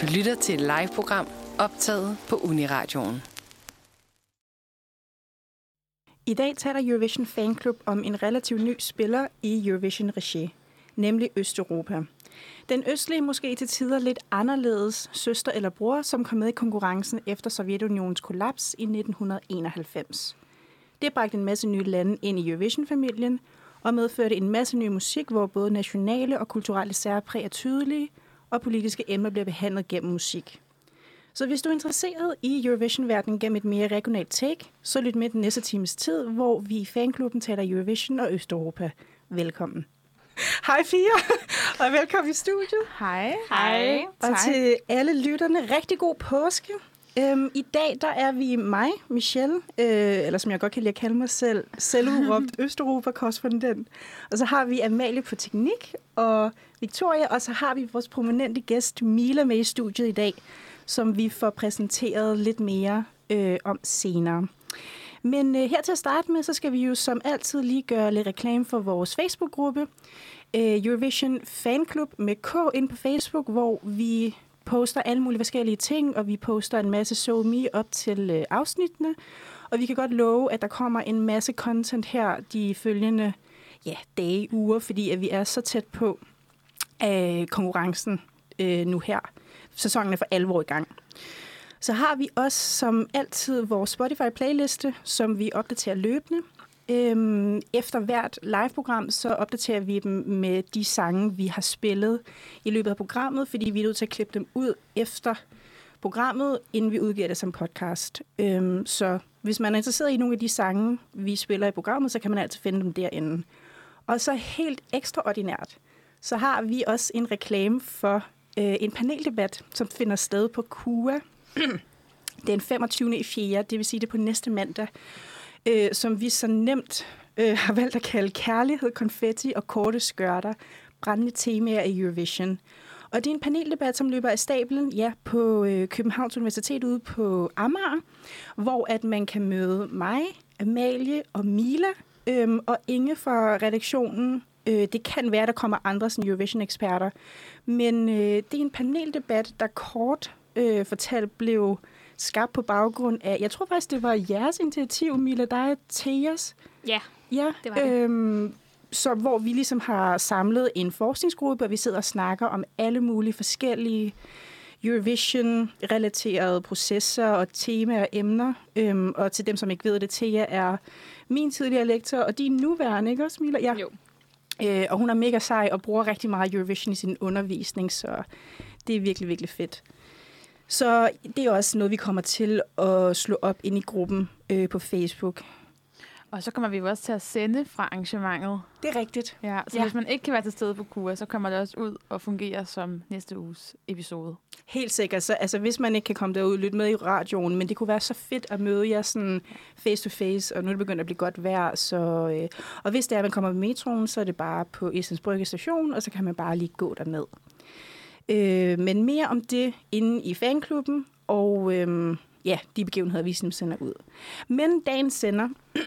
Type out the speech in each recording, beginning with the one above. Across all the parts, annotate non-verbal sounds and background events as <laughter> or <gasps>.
Du lytter til et live-program optaget på Uniradioen. I dag taler Eurovision Fanclub om en relativt ny spiller i Eurovision Regi, nemlig Østeuropa. Den østlige, måske til tider lidt anderledes søster eller bror, som kom med i konkurrencen efter Sovjetunionens kollaps i 1991. Det bragte en masse nye lande ind i Eurovision-familien og medførte en masse ny musik, hvor både nationale og kulturelle særpræg er tydelige, og politiske emner bliver behandlet gennem musik. Så hvis du er interesseret i Eurovision-verdenen gennem et mere regionalt take, så lyt med den næste times tid, hvor vi i fanklubben taler Eurovision og Østeuropa. Velkommen. Hej Fia, og velkommen i studiet. Hej. Hej. Og Tak. til alle lytterne, rigtig god påske. Øhm, I dag der er vi mig, Michelle, øh, eller som jeg godt kan lide at kalde mig selv, selvudråbt <laughs> Østeuropa-korrespondent. Og så har vi Amalie på teknik og Victoria, og så har vi vores prominente gæst Mila med i studiet i dag, som vi får præsenteret lidt mere øh, om senere. Men øh, her til at starte med, så skal vi jo som altid lige gøre lidt reklame for vores Facebook-gruppe, øh, Eurovision Fanclub med K ind på Facebook, hvor vi poster alle mulige forskellige ting, og vi poster en masse somi op til øh, afsnittene. Og vi kan godt love, at der kommer en masse content her de følgende ja, dage, uger, fordi at vi er så tæt på øh, konkurrencen øh, nu her. Sæsonen er for alvor i gang. Så har vi også som altid vores Spotify-playliste, som vi opdaterer løbende. Øhm, efter hvert live-program, så opdaterer vi dem med de sange, vi har spillet i løbet af programmet, fordi vi er nødt til at klippe dem ud efter programmet, inden vi udgiver det som podcast. Øhm, så hvis man er interesseret i nogle af de sange, vi spiller i programmet, så kan man altid finde dem derinde. Og så helt ekstraordinært, så har vi også en reklame for øh, en paneldebat, som finder sted på KUA <clears throat> den 25. i 4., det vil sige det på næste mandag, øh, som vi så nemt øh, har valgt at kalde kærlighed, konfetti og korte skørter, brændende temaer i Eurovision. Og det er en paneldebat, som løber af stablen ja, på øh, Københavns Universitet ude på Amager, hvor at man kan møde mig, Amalie og Mila øhm, og Inge fra redaktionen. Øh, det kan være, der kommer andre sådan Eurovision-eksperter, men øh, det er en paneldebat, der kort øh, fortalt blev skabt på baggrund af, jeg tror faktisk, det var jeres initiativ, Mila, dig og Theas. Ja, Ja, Det var det. Øhm, så hvor vi ligesom har samlet en forskningsgruppe, og vi sidder og snakker om alle mulige forskellige Eurovision-relaterede processer og temaer og emner. Øhm, og til dem, som ikke ved det, Thea er min tidligere lektor, og din nuværende, ikke også, Mila? Ja. Jo. Øh, og hun er mega sej og bruger rigtig meget Eurovision i sin undervisning, så det er virkelig, virkelig fedt. Så det er også noget, vi kommer til at slå op ind i gruppen øh, på Facebook. Og så kommer vi jo også til at sende fra arrangementet. Det er rigtigt. Ja, så Ja. hvis man ikke kan være til stede på KUA, så kommer det også ud og fungerer som næste uges episode. Helt sikkert. Så, altså, hvis man ikke kan komme derud, lytte med i radioen, men det kunne være så fedt at møde jer sådan face to face, og nu er det begyndt at blive godt vejr. Så, øh, og hvis det er, at man kommer med metroen, så er det bare på Essens Brygge station, og så kan man bare lige gå derned. Øh, men mere om det inde i fanklubben, og øh, ja, de begivenheder, vi som sender ud. Men dagen sender... <clears throat>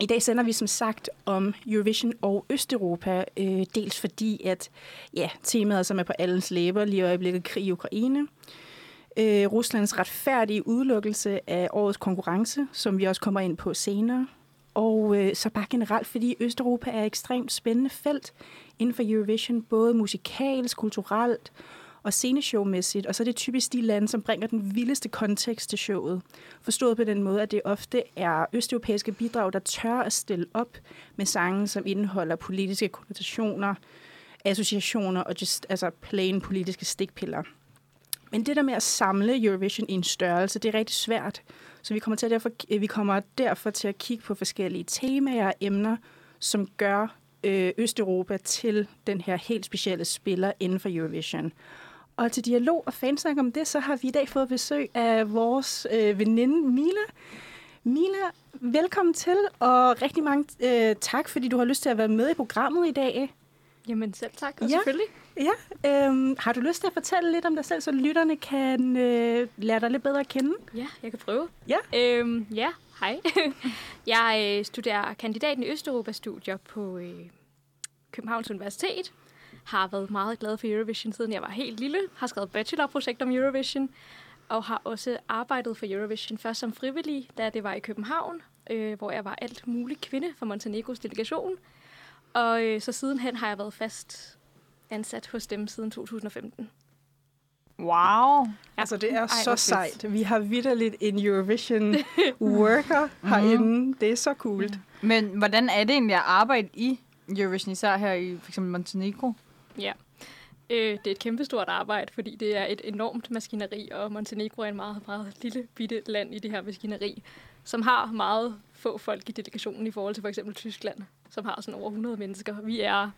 I dag sender vi som sagt om Eurovision og Østeuropa, øh, dels fordi, at ja, temaet, som er på allens læber lige i øjeblikket, krig i Ukraine, øh, Ruslands retfærdige udelukkelse af årets konkurrence, som vi også kommer ind på senere, og øh, så bare generelt, fordi Østeuropa er et ekstremt spændende felt inden for Eurovision, både musikalsk, kulturelt og sceneshowmæssigt, og så er det typisk de lande, som bringer den vildeste kontekst til showet. Forstået på den måde, at det ofte er østeuropæiske bidrag, der tør at stille op med sange, som indeholder politiske konnotationer, associationer og just, altså plain politiske stikpiller. Men det der med at samle Eurovision i en størrelse, det er rigtig svært. Så vi kommer, til at derfor, vi kommer derfor til at kigge på forskellige temaer og emner, som gør øh, Østeuropa til den her helt specielle spiller inden for Eurovision. Og til dialog og fansnak om det, så har vi i dag fået besøg af vores øh, veninde Mila. Mila, velkommen til, og rigtig mange øh, tak, fordi du har lyst til at være med i programmet i dag. Jamen selv tak, og Ja. ja. selvfølgelig. Ja, øhm, har du lyst til at fortælle lidt om dig selv, så lytterne kan øh, lære dig lidt bedre at kende? Ja, jeg kan prøve. Ja. Øhm, ja, hej. <laughs> jeg øh, studerer kandidaten i Østeuropa-studier på øh, Københavns Universitet. har været meget glad for Eurovision, siden jeg var helt lille. Har skrevet bachelorprojekt om Eurovision. Og har også arbejdet for Eurovision først som frivillig, da det var i København, øh, hvor jeg var alt muligt kvinde for Montenegros delegation. Og øh, så sidenhen har jeg været fast ansat hos dem siden 2015. Wow. Altså, det er Ej, så sejt. Vi har vidderligt en Eurovision <laughs> worker herinde. Det er så cool. Men hvordan er det egentlig at arbejde i Eurovision, især her i for eksempel Montenegro? Ja. Øh, det er et kæmpestort arbejde, fordi det er et enormt maskineri, og Montenegro er en meget, meget lille bitte land i det her maskineri, som har meget få folk i delegationen i forhold til for eksempel Tyskland, som har sådan over 100 mennesker. Vi er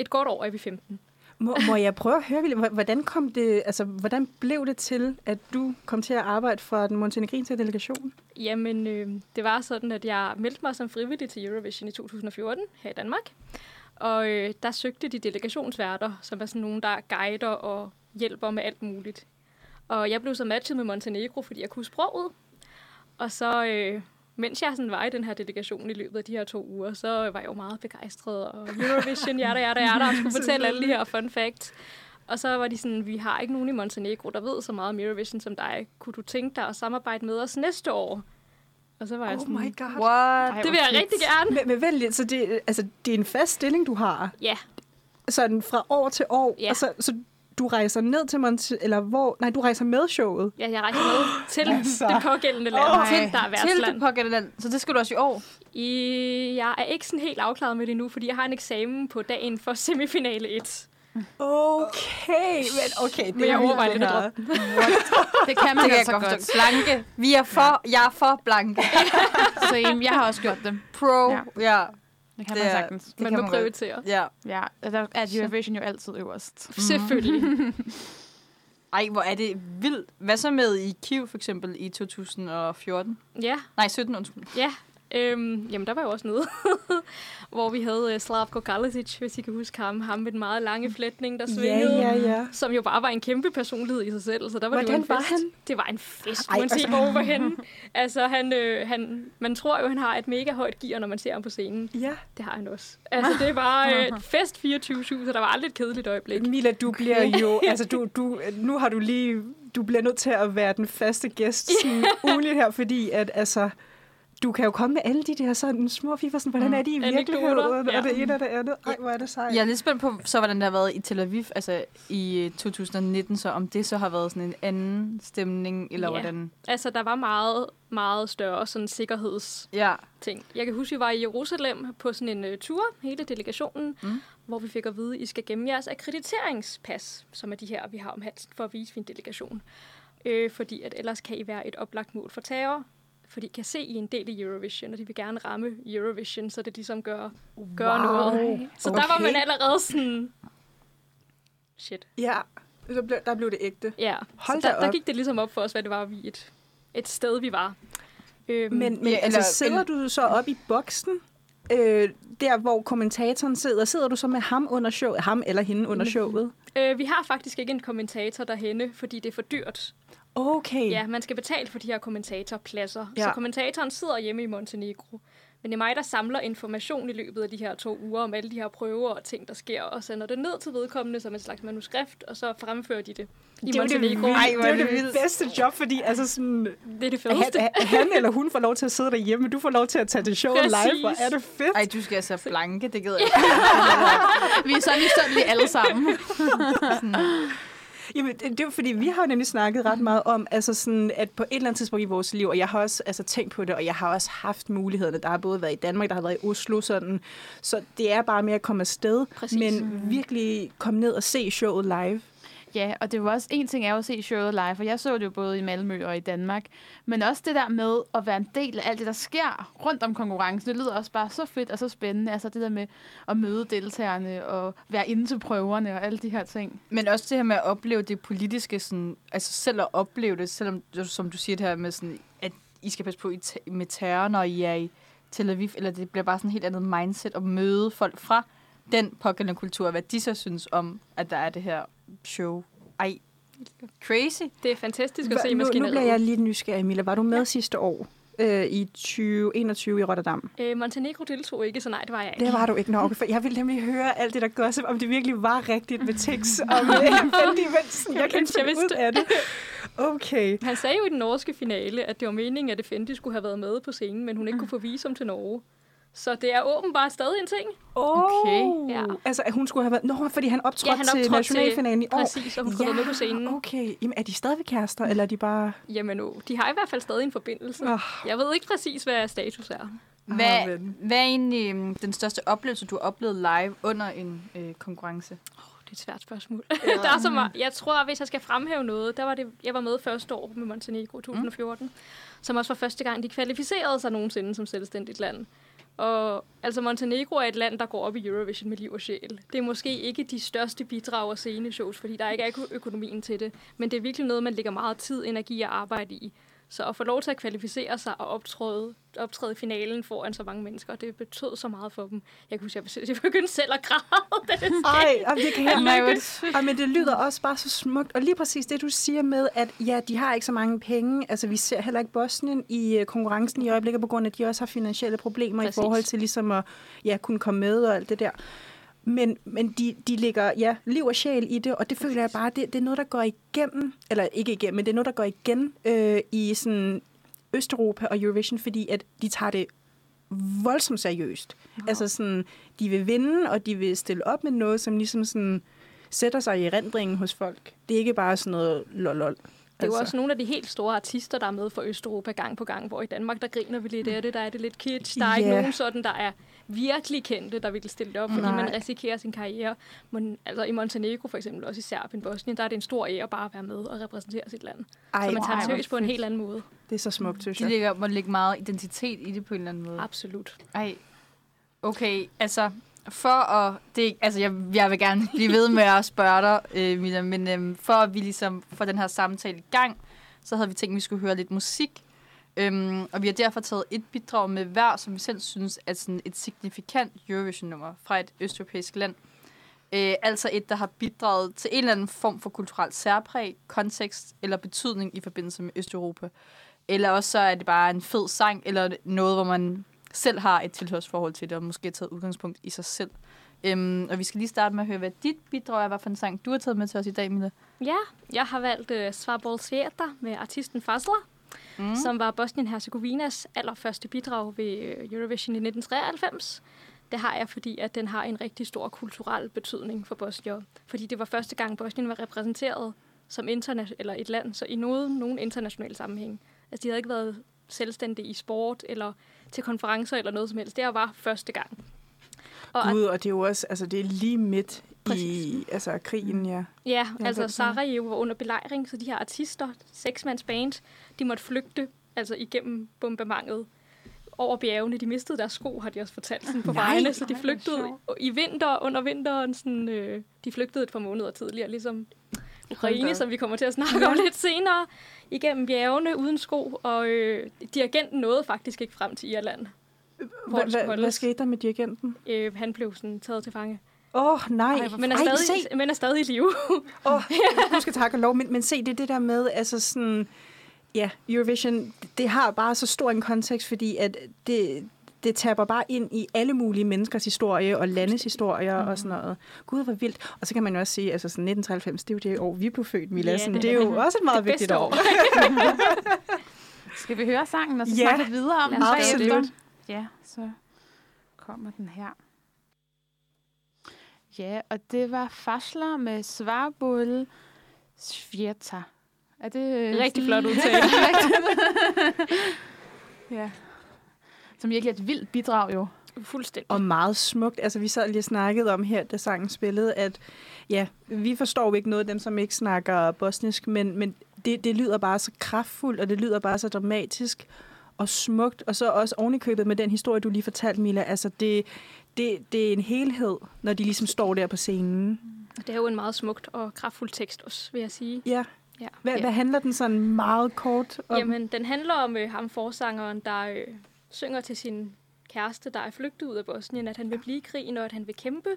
et godt år, er vi 15. Må, må jeg prøve at høre, hvordan kom det, altså, hvordan blev det til, at du kom til at arbejde for den montenegrinske delegation? Jamen, øh, det var sådan, at jeg meldte mig som frivillig til Eurovision i 2014 her i Danmark. Og øh, der søgte de delegationsværter, som er sådan nogen, der guider og hjælper med alt muligt. Og jeg blev så matchet med Montenegro, fordi jeg kunne sproget. Og så, øh, mens jeg sådan var i den her delegation i løbet af de her to uger, så var jeg jo meget begejstret. Og Eurovision, jada, jada, jada, og skulle fortælle alle de her fun facts. Og så var de sådan, vi har ikke nogen i Montenegro, der ved så meget om Eurovision som dig. Kunne du tænke dig at samarbejde med os næste år? Og så var jeg Oh sådan, my god. What? det vil jeg rigtig gerne. Men, men vent lidt, så det, altså, det er en fast stilling, du har, Ja, sådan fra år til år, Ja. og så, så du rejser ned til Monte, eller hvor, nej, du rejser med showet. ja jeg rejser med <gasps> til Altså. det pågældende land, oh, til, der er Til det pågældende land. Så det skal du også i år. I, jeg er ikke sådan helt afklaret med det nu, fordi jeg har en eksamen på dagen for semifinale 1. Okay, men okay, det Men jeg er overvejer det lidt at. Det kan man <laughs> Det kan jeg altså godt godt. Blanke. Vi er for, jeg er for blanke. <laughs> Same. Jeg har også gjort det. Pro. Ja. Ja. Det kan Det man er- sagtens. Det Man kan må man prioritere. ja. Ja, og der er Eurovision jo altid øverst. Mm. Selvfølgelig. <laughs> Ej, hvor er det vildt. Hvad så med i Kiev for eksempel i 2014? Ja, Nej, 17, undskyld. ja. Øhm, jamen, der var jeg også nede, <laughs> hvor vi havde uh, Slavko Kalasic, hvis I kan huske ham. Ham med den meget lange flætning, der Ja, svingede. ja, ja. Som jo bare var en kæmpe personlighed i sig selv. Så der var det jo Hvordan en var fest. han? Det var en fest, Ej, uanset altså- hvor var henne. Altså, han, øh, han, man tror jo, han har et mega højt gear, når man ser ham på scenen. Ja. Det har han også. Altså, det var øh, et <laughs> fest 24-7, så der var aldrig et kedeligt øjeblik. Mila, du bliver jo, <laughs> altså du, du, nu har du lige, du bliver nødt til at være den faste gæst sådan ugenligt her, fordi at altså, du kan jo komme med alle de der sådan små fifer, sådan, hvordan er de i virkeligheden, ja. og det ene og det andet. Ej, hvor er det sejt. Jeg er lidt spændt på, så hvordan det har været i Tel Aviv, altså i øh, 2019, så om det så har været sådan en anden stemning, eller Ja. hvordan? Altså, der var meget, meget større sådan sikkerhedsting. Ja. Jeg kan huske, vi var i Jerusalem på sådan en uh, tur, hele delegationen, Mm. mm. hvor vi fik at vide, at I skal gemme jeres akkrediteringspas, som er de her, vi har om halsen for at vise fin delegation. Øh, fordi at ellers kan I være et oplagt mål for terror. Fordi kan se, I en del i Eurovision, og de vil gerne ramme Eurovision, så det ligesom gør, gør Wow. noget. Så der var Okay. man allerede sådan... Shit. Ja, så blev, der blev det ægte. Ja, Hold så der, der gik det ligesom op for os, hvad det var, vi et, et sted, vi var. Øhm, Men, men Ja, altså, eller- sidder du så op i boksen, øh, der hvor kommentatoren sidder, sidder du så med ham under showet, ham eller hende under showet? øh, vi har faktisk ikke en kommentator derhenne, fordi det er for dyrt. Okay. Ja, man skal betale for de her kommentatorpladser. Ja. Så kommentatoren sidder hjemme i Montenegro. Men det er mig, der samler information i løbet af de her to uger om alle de her prøver og ting, der sker, og sender det ned til vedkommende som et slags manuskript, og så fremfører de det i det er det, Montenegro. vilde- Ej, det, er det det bedste job, fordi altså sådan, Det er det han, fedeste. han eller hun får lov til at sidde derhjemme, men du får lov til at tage det show Præcis. live, hvor er det fedt. Ej, du skal altså blanke, det gider jeg <laughs> ikke. Vi er så misundelige alle sammen. <laughs> Jamen, det, det er fordi, vi har jo nemlig snakket ret meget om, altså sådan, at på et eller andet tidspunkt i vores liv, og jeg har også altså, tænkt på det, og jeg har også haft mulighederne. Der har både været i Danmark, der har været i Oslo, sådan. Så det er bare med at komme afsted, Præcis. men virkelig komme ned og se showet live. Ja, og det var også en ting er jo at se showet live, for jeg så det jo både i Malmø og i Danmark. Men også det der med at være en del af alt det, der sker rundt om konkurrencen, det lyder også bare så fedt og så spændende. Altså det der med at møde deltagerne og være inde til prøverne og alle de her ting. Men også det her med at opleve det politiske, sådan, altså selv at opleve det, selvom, som du siger det her med, sådan, at I skal passe på i med terror, når I er i Tel Aviv, eller det bliver bare sådan et helt andet mindset at møde folk fra den pågældende kultur, hvad de så synes om, at der er det her show. Ej, crazy. Det er fantastisk at se Hva- nu, nu maskineriet. bliver jeg lidt nysgerrig, Mila. Var du med ja. sidste år? øh, i 2021 i Rotterdam. Øh, Montenegro deltog ikke, så nej, det var jeg ikke. Det var du ikke nok, for jeg ville nemlig høre alt det der gossip, om det virkelig var rigtigt med tekst <laughs> om øh, Fendi Mensen. Jeg kan ikke Jeg finde vidste ud af det. Okay. Han sagde jo i den norske finale, at det var meningen, at Fendi skulle have været med på scenen, men hun ikke kunne få visum til Norge. Så det er åbenbart stadig en ting. Okay. Ja. Altså, at hun skulle have været... Nå, fordi han optrådte Ja, han til optrådte nationalfinalen i år. Præcis, og hun kunne ja, med på scenen. okay. Jamen, er de stadigvæk kærester, eller er de bare... Jamen, oh, de har i hvert fald stadig en forbindelse. Oh, Jeg ved ikke præcis, hvad status er. Hvad, Ah, men- hvad er egentlig øhm, den største oplevelse, du har oplevet live under en øh, konkurrence? Det er et svært spørgsmål. <laughs> der er så meget. Jeg tror, hvis jeg skal fremhæve noget, der var det, jeg var med første år med Montenegro 2014, mm. som også var første gang, de kvalificerede sig nogensinde som selvstændigt land. Og altså Montenegro er et land, der går op i Eurovision med liv og sjæl. Det er måske ikke de største bidrag og sceneshows, fordi der ikke er økonomien til det. Men det er virkelig noget, man lægger meget tid, energi og arbejde i. Så at få lov til at kvalificere sig og optræde, optræde i finalen foran så mange mennesker, det betød så meget for dem. Jeg kunne huske, at jeg begyndte selv at græde, det. Ej, jamen, det kan jeg. Ej, men det lyder også bare så smukt. Og lige præcis det, du siger med, at ja, de har ikke så mange penge. Altså, vi ser heller ikke Bosnien i øh, konkurrencen i øjeblikket, på grund af, at de også har finansielle problemer Præcis. i forhold til ligesom at ja, kunne komme med og alt det der. Men, men de, de ligger ja, liv og sjæl i det, og det føler jeg bare, det, det er noget, der går igennem, eller ikke igennem, men det er noget, der går igen øh, i sådan Østeuropa og Eurovision, fordi at de tager det voldsomt seriøst. Altså sådan, de vil vinde, og de vil stille op med noget, som ligesom sådan sætter sig i erindringen hos folk. Det er ikke bare sådan noget lol, lol. Det er jo også nogle af de helt store artister, der er med for Østeuropa gang på gang, hvor i Danmark, der griner vi lidt af det, der er det lidt kitsch. Der er ikke Ja. nogen sådan, der er virkelig kendte, der vil stille op, fordi Nej. man risikerer sin karriere. Men, altså i Montenegro for eksempel, også i Serbien, Bosnien, der er det en stor ære bare at være med og repræsentere sit land. Ej, så man tager det seriøst på en helt anden måde. det er så smukt, synes De jeg. lægger, må lægge meget identitet i det på en eller anden måde. Absolut. Ej. Okay, altså, for at... Det, altså, jeg, jeg vil gerne <laughs> blive ved med at spørge dig, øh, Mila, men øhm, for at vi ligesom får den her samtale i gang, så havde vi tænkt, at vi skulle høre lidt musik. Øhm, og vi har derfor taget et bidrag med hver, som vi selv synes er sådan et signifikant Eurovision-nummer fra et østeuropæisk land. Øh, altså et, der har bidraget til en eller anden form for kulturel særpræg, kontekst eller betydning i forbindelse med Østeuropa. Eller også så er det bare en fed sang, eller noget, hvor man selv har et tilhørsforhold til det, og måske har taget udgangspunkt i sig selv. Øhm, og vi skal lige starte med at høre, hvad dit bidrag er, hvad for en sang du har taget med til os i dag, Mille. Ja, jeg har valgt øh, uh, Svarbol Sveta med artisten Fasler mm. som var Bosnien-Herzegovinas allerførste bidrag ved øh, Eurovision i 1993. Det har jeg, fordi at den har en rigtig stor kulturel betydning for Bosnien. Fordi det var første gang, Bosnien var repræsenteret som interna- eller et land, så i noget, nogen international sammenhæng. Altså, de havde ikke været selvstændige i sport eller til konferencer eller noget som helst. Det var første gang. Og Gud, og det er jo også, altså det er lige midt Præcis. i altså, krigen, ja. Ja, Ja, altså? Sarajevo var under belejring, så de her artister, seksmands band, de måtte flygte altså igennem bombardementet over bjergene. De mistede deres sko, har de også fortalt sådan på Nej, vejene, så de flygtede i vinter, under vinteren. Sådan, øh, de flygtede et par måneder tidligere, ligesom Ukraine, som vi kommer til at snakke om lidt senere, igennem bjergene uden sko, og øh, dirigenten nåede faktisk ikke frem til Irland. Hva, hva, hvad skete der med dirigenten? Øh, han blev sådan taget til fange, Åh, oh, nej. Ej, men er, Ej, stadig, se. men er stadig i live. <laughs> Åh, oh, du skal takke og lov. Men, men se, det er det der med, altså sådan... Ja, Eurovision, det har bare så stor en kontekst, fordi at det, det taber bare ind i alle mulige menneskers historie og landes historier mm. og sådan noget. Gud, hvor vildt. Og så kan man jo også sige, altså sådan 1993, det er jo det år, vi blev født, Mila. Ja, sådan, det det, er jo også et meget vigtigt år. år. <laughs> Skal vi høre sangen, og så Ja, snakke lidt videre om den absolut. bagefter? Ja, så kommer den her. Ja, og det var Fasler med Svarbul Svierta. Er det øh, Rigtig flot udtale. <laughs> ja. Som virkelig er et vildt bidrag jo. Fuldstændig. Og meget smukt. Altså, vi sad lige og snakkede om her, da sangen spillede, at ja, vi forstår jo ikke noget af dem, som ikke snakker bosnisk, men, men det, det lyder bare så kraftfuldt, og det lyder bare så dramatisk og smukt. Og så også ovenikøbet med den historie, du lige fortalte, Mila. Altså, det, det, det er en helhed, når de ligesom står der på scenen. Og Det er jo en meget smukt og kraftfuld tekst også, vil jeg sige. Ja. Ja. Hvad, Ja. hvad handler den sådan meget kort om? Jamen, den handler om øh, ham forsangeren, der øh, synger til sin kæreste, der er flygtet ud af Bosnien, at han vil blive i krigen, og at han vil kæmpe,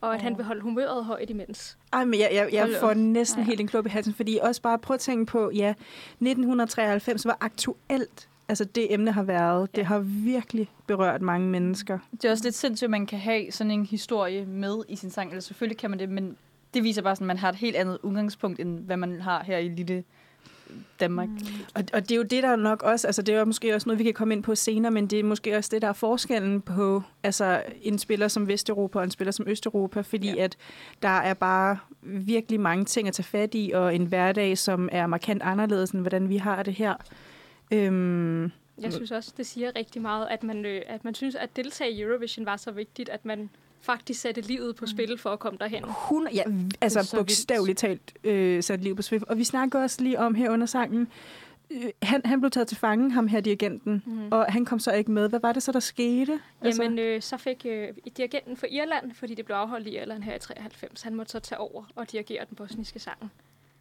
og at han vil holde humøret højt imens. Ej, men jeg, jeg, jeg Hold får næsten Ja. helt en klub i halsen, fordi også bare prøv at tænke på, ja, 1993 var aktuelt altså det emne har været. Det har virkelig berørt mange mennesker. Det er også lidt sindssygt, at man kan have sådan en historie med i sin sang. Eller selvfølgelig kan man det, men det viser bare, sådan, at man har et helt andet udgangspunkt, end hvad man har her i lille Danmark. Mm. Og, og det er jo det, der nok også, altså det er jo måske også noget, vi kan komme ind på senere, men det er måske også det, der er forskellen på altså en spiller som Vesteuropa og en spiller som Østeuropa, fordi ja. at der er bare virkelig mange ting at tage fat i, og en hverdag, som er markant anderledes, end hvordan vi har det her. Øhm, Jeg synes også, det siger rigtig meget, at man, øh, at man synes, at deltage i Eurovision var så vigtigt, at man faktisk satte livet på spil for at komme derhen. Hun, ja, altså så bogstaveligt talt øh, sat liv på Swift. Og vi snakker også lige om her under sangen, øh, han, han blev taget til fange, ham her dirigenten, mm. og han kom så ikke med. Hvad var det så, der skete? Altså... Jamen, øh, så fik øh, dirigenten for Irland, fordi det blev afholdt i Irland her i 93, han måtte så tage over og dirigere den bosniske sang.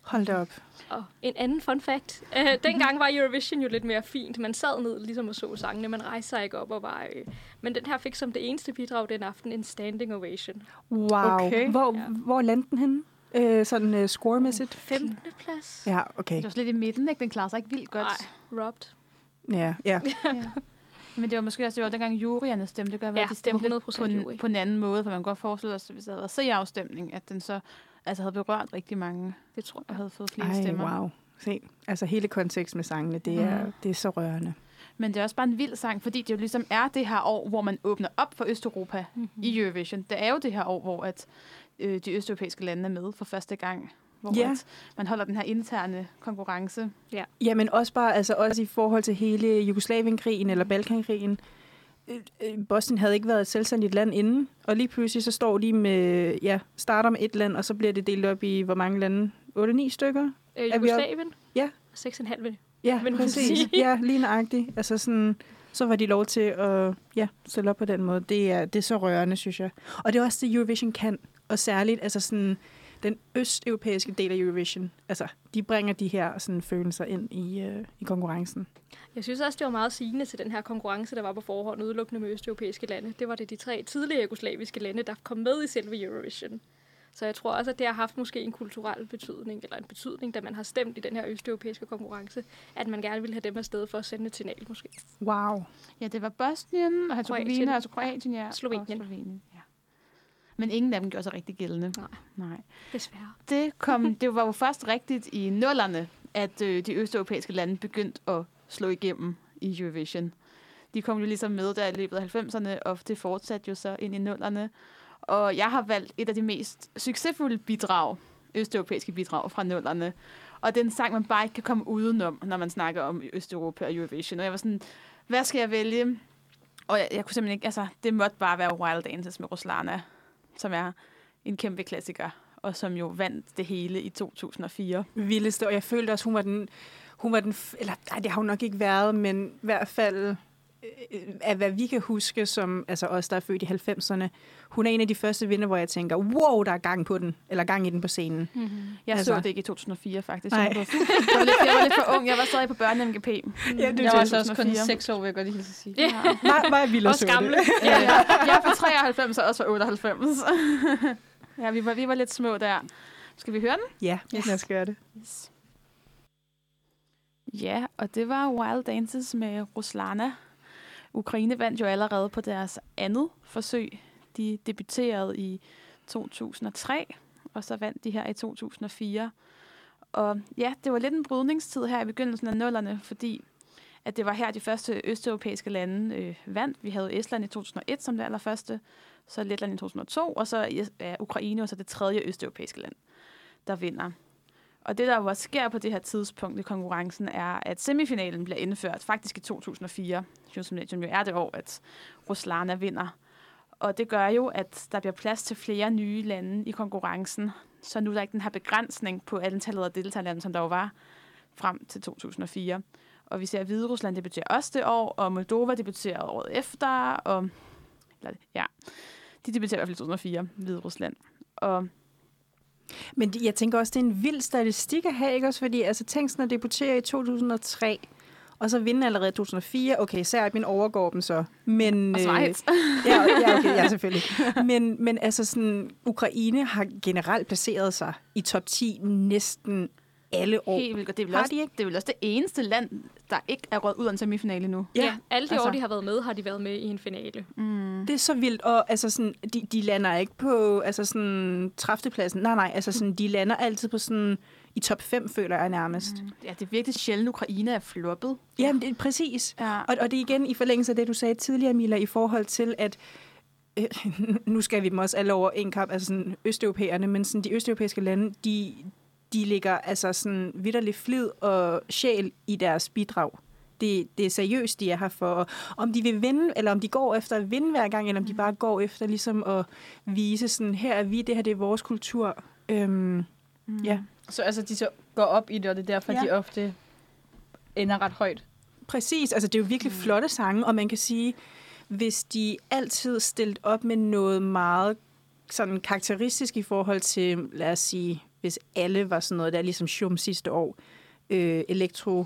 Hold da op. Og en anden fun fact. Øh, dengang var Eurovision jo lidt mere fint. Man sad ned ligesom og så sangene. Man rejste sig ikke op og var... Øh. Men den her fik som det eneste bidrag den aften en standing ovation. Wow. Okay. Hvor, Ja. hvor landte den henne? Øh, sådan uh, score-mæssigt? 15. plads. Ja, okay. Det var lidt i midten, ikke? Den klarer sig ikke vildt godt. Nej, robbed. Ja, ja. <laughs> Ja. Men det var måske også, det var dengang juryerne stemte. Det kan være, Ja, at de stemte lidt 100% på, en, på en anden måde, for man kan godt forestille sig, hvis der havde været se-afstemning, at den så altså havde berørt rigtig mange Det tror jeg. havde fået flere Ej, stemmer. wow. Se, altså hele kontekst med sangene, det er, Mm. det er så rørende. Men det er også bare en vild sang, fordi det jo ligesom er det her år, hvor man åbner op for Østeuropa mm-hmm. i Eurovision. Det er jo det her år, hvor at, øh, de østeuropæiske lande er med for første gang. Hvor Ja. man holder den her interne konkurrence. Ja, men også bare altså også i forhold til hele Jugoslavienkrigen eller Balkankrigen. Øh, øh, Bosnien havde ikke været et selvstændigt land inden, og lige pludselig så står de med, ja, starter med et land, og så bliver det delt op i hvor mange lande? 8-9 stykker? Øh, Jugoslavien? Ja. 6,5 vil Ja, Men præcis. sige. Ja, lige nøjagtigt. Altså sådan, så var de lov til at ja, stille op på den måde. Det er, det er så rørende, synes jeg. Og det er også det, Eurovision kan. Og særligt altså sådan, den østeuropæiske del af Eurovision. Altså, de bringer de her sådan, følelser ind i, øh, i konkurrencen. Jeg synes også, det var meget sigende til den her konkurrence, der var på forhånd udelukkende med østeuropæiske lande. Det var det de tre tidligere jugoslaviske lande, der kom med i selve Eurovision. Så jeg tror også, at det har haft måske en kulturel betydning, eller en betydning, da man har stemt i den her østeuropæiske konkurrence, at man gerne ville have dem afsted for at sende et signal måske. Wow. Ja, det var Bosnien, og Herzegovina, Kroatien. altså Kroatien, ja. Slovenien. Og Slovenien. Men ingen af dem gjorde sig rigtig gældende. Nej. Nej. Desværre. Det, kom, det var jo først rigtigt i nullerne, at øh, de østeuropæiske lande begyndte at slå igennem i Eurovision. De kom jo ligesom med der i løbet af 90'erne, og det fortsatte jo så ind i nullerne. Og jeg har valgt et af de mest succesfulde bidrag, østeuropæiske bidrag fra nullerne. Og det er en sang, man bare ikke kan komme udenom, når man snakker om Østeuropa og Eurovision. Og jeg var sådan, hvad skal jeg vælge? Og jeg, jeg kunne simpelthen ikke, altså, det måtte bare være Wild Dances med Ruslana, som er en kæmpe klassiker, og som jo vandt det hele i 2004. Vildeste, og jeg følte også, hun var den, hun var den, eller nej, det har hun nok ikke været, men i hvert fald af hvad vi kan huske, som altså os, der er født i 90'erne, hun er en af de første vinder, hvor jeg tænker, wow, der er gang på den, eller gang i den på scenen. Jeg Altså. så det ikke i 2004, faktisk. Nej. Jeg var, jeg, var lidt, jeg var lidt for ung. Jeg var stadig på børne-MGP. Ja, det Jeg var er altså også kun 2004. 6 år, vil jeg godt lige sige. Ja. mig, mig og Villa Også så det. gamle. <laughs> Ja, ja. Jeg er fra 93 og også fra 98. <laughs> ja, vi var, vi var lidt små der. Skal vi høre den? Ja, yes. lad os gøre det. Yes. Ja, og det var Wild Dances med Ruslana. Ukraine vandt jo allerede på deres andet forsøg. De debuterede i 2003, og så vandt de her i 2004. Og ja, det var lidt en brydningstid her i begyndelsen af nullerne, fordi at det var her, de første østeuropæiske lande øh, vandt. Vi havde Estland i 2001 som det allerførste, så Letland i 2002, og så ja, Ukraine, og så det tredje østeuropæiske land, der vinder. Og det, der jo også sker på det her tidspunkt i konkurrencen, er, at semifinalen bliver indført faktisk i 2004, som jo er det år, at Ruslana vinder. Og det gør jo, at der bliver plads til flere nye lande i konkurrencen, så nu er der ikke den her begrænsning på antallet af deltagerlande, som der jo var frem til 2004. Og vi ser, at Hvide Rusland debuterer også det år, og Moldova debuterer året efter, og eller, ja, de debuterer i hvert fald i 2004, Hvide Rusland. Og men jeg tænker også, det er en vild statistik at have, ikke også? Fordi altså, tænk sådan at debutere i 2003, og så vinde allerede i 2004. Okay, Serbien overgår dem så. Men, og øh, Schweiz. <laughs> ja, ja, okay, ja, <laughs> selvfølgelig. Men, men altså sådan, Ukraine har generelt placeret sig i top 10 næsten alle år. Helt vildt. Og det er, vel Har også, de ikke? det er vel også det eneste land, der ikke er råd ud af en semifinale nu. Ja, ja alle de altså. år, de har været med, har de været med i en finale. Mm. Det er så vildt, og altså sådan, de, de lander ikke på altså sådan, træftepladsen. Nej, nej, altså sådan, de lander altid på sådan, i top 5, føler jeg nærmest. Mm. Ja, det er virkelig sjældent, Ukraine er floppet. Jamen, det er præcis. Ja. Og, og det er igen i forlængelse af det, du sagde tidligere, Mila, i forhold til, at øh, <laughs> nu skal vi dem også alle over en kamp, altså sådan østeuropæerne, men sådan, de østeuropæiske lande, de, de ligger altså sådan vidderlig flid og sjæl i deres bidrag. Det, det er seriøst, de er her for. Og om de vil vinde, eller om de går efter at vinde hver gang, eller om de bare går efter ligesom at vise sådan, her er vi, det her det er vores kultur. Øhm, Mm. Ja. Så altså, de så går op i det, og det er derfor, Ja. de ofte ender ret højt. Præcis, altså det er jo virkelig mm. flotte sange, og man kan sige, hvis de altid stillet op med noget meget sådan karakteristisk i forhold til, lad os sige, hvis alle var sådan noget der, ligesom Shum sidste år, øh, elektro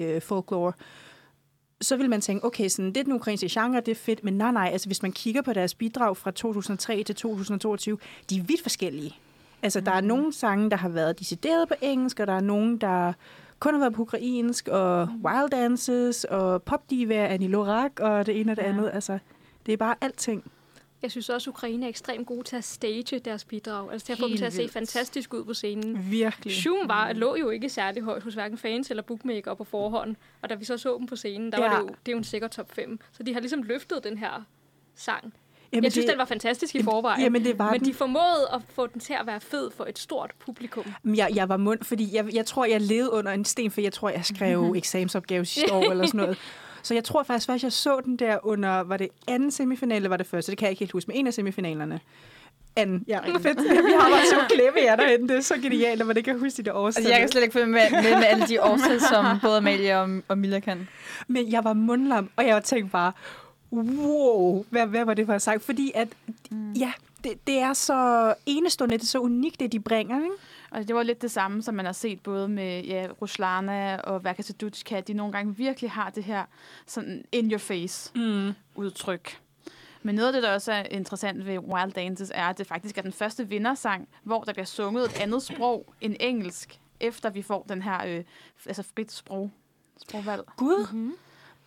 øh, folklore, så vil man tænke, okay, sådan, det er den ukrainske genre, det er fedt, men nej, nej, altså hvis man kigger på deres bidrag fra 2003 til 2022, de er vidt forskellige. Altså, der er nogle sange, der har været decideret på engelsk, og der er nogle, der kun har været på ukrainsk, og Wild Dances, og popdiva, Annie Lorak, og det ene og det Ja. andet. Altså, det er bare alting. Jeg synes også, at Ukraine er ekstremt gode til at stage deres bidrag. Altså til at få dem til at se fantastisk ud på scenen. Virkelig. Shum var, lå jo ikke særlig højt hos hverken fans eller bookmaker på forhånd. Og da vi så så dem på scenen, der ja. var det, jo, det er jo en sikker top 5. Så de har ligesom løftet den her sang. Jamen, jeg synes, det, den var fantastisk i forvejen. Jamen, det var men den. de formåede at få den til at være fed for et stort publikum. Jeg, jeg var mund, fordi jeg, jeg tror, jeg levede under en sten, for jeg tror, jeg skrev <laughs> eksamensopgave sidste år eller sådan noget. Så jeg tror faktisk først, jeg så den der under, var det anden semifinale, eller var det første? Det kan jeg ikke helt huske, men en af semifinalerne. Anden. Ja, fedt. Vi har bare så glemme jer derinde. Det er så genialt, at man ikke kan huske de der årstal. Altså, jeg kan slet ikke følge med, med, med alle de årstal, som både Amalie og, og Milla kan. Men jeg var mundlam, og jeg tænkte bare, wow, hvad, hvad var det for en sang? Fordi at, mm. ja, det, det er så enestående, det er så unikt, det de bringer, ikke? Og det var lidt det samme, som man har set både med ja, Ruslana og Verka Sedutska. De nogle gange virkelig har det her sådan in-your-face Mm. udtryk. Men noget af det, der også er interessant ved Wild Dances, er, at det faktisk er den første vindersang, hvor der bliver sunget et andet sprog end engelsk, efter vi får den her øh, altså frit sprog, sprogvalg. Gud, Mm-hmm.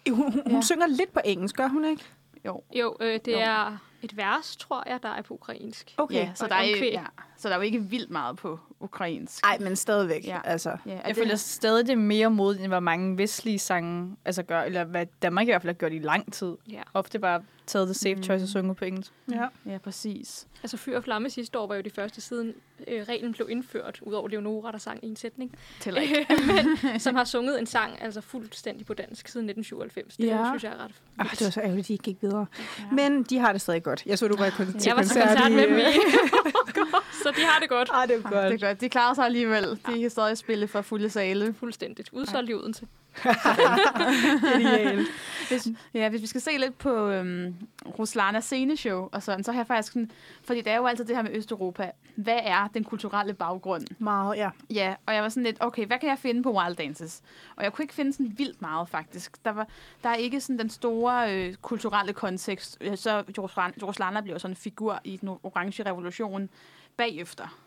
hun, hun, hun Ja. synger lidt på engelsk, gør hun ikke? Jo. Jo, øh, det Jo. er et vers, tror jeg, der er på ukrainsk. Okay. Ja, så der, er, ja, så der er jo ikke vildt meget på ukrainsk. Ej, men stadigvæk. Ja. Altså. Ja, Jeg det- føler stadig, det er mere modigt, end hvad mange vestlige sange altså gør, eller hvad Danmark i hvert fald har gjort i lang tid. Ja. Ofte bare taget det safe choice og sunget på engelsk. Ja. Ja, præcis. Altså Fyr og Flamme sidste år var jo de første siden øh, reglen blev indført, udover Leonora, der sang i en sætning, Tæller ikke. <laughs> men <laughs> som har sunget en sang altså fuldstændig på dansk siden 1997. Det Ja. synes jeg er ret Ej, det var så ærgerligt, de ikke gik videre. Ja. Men de har det stadig godt. Jeg så, du var kun til Jeg var koncert, koncert i, med <laughs> dem øh, <laughs> Så de har det godt. Ej, det er godt. det er godt. De klarer sig alligevel. De kan stadig spille for fulde sale. Fuldstændigt. Udsolgt i Odense. <laughs> Genialt. Hvis, ja, hvis vi skal se lidt på øhm, Ruslana sceneshow og sådan, så har jeg faktisk sådan, fordi det er jo altid det her med Østeuropa. Hvad er den kulturelle baggrund? Meget, ja. Ja, og jeg var sådan lidt, okay, hvad kan jeg finde på Wild Dances? Og jeg kunne ikke finde sådan vildt meget, faktisk. Der, var, der er ikke sådan den store øh, kulturelle kontekst. Øh, Så Ruslan- Ruslana bliver sådan en figur i den orange revolution bagefter.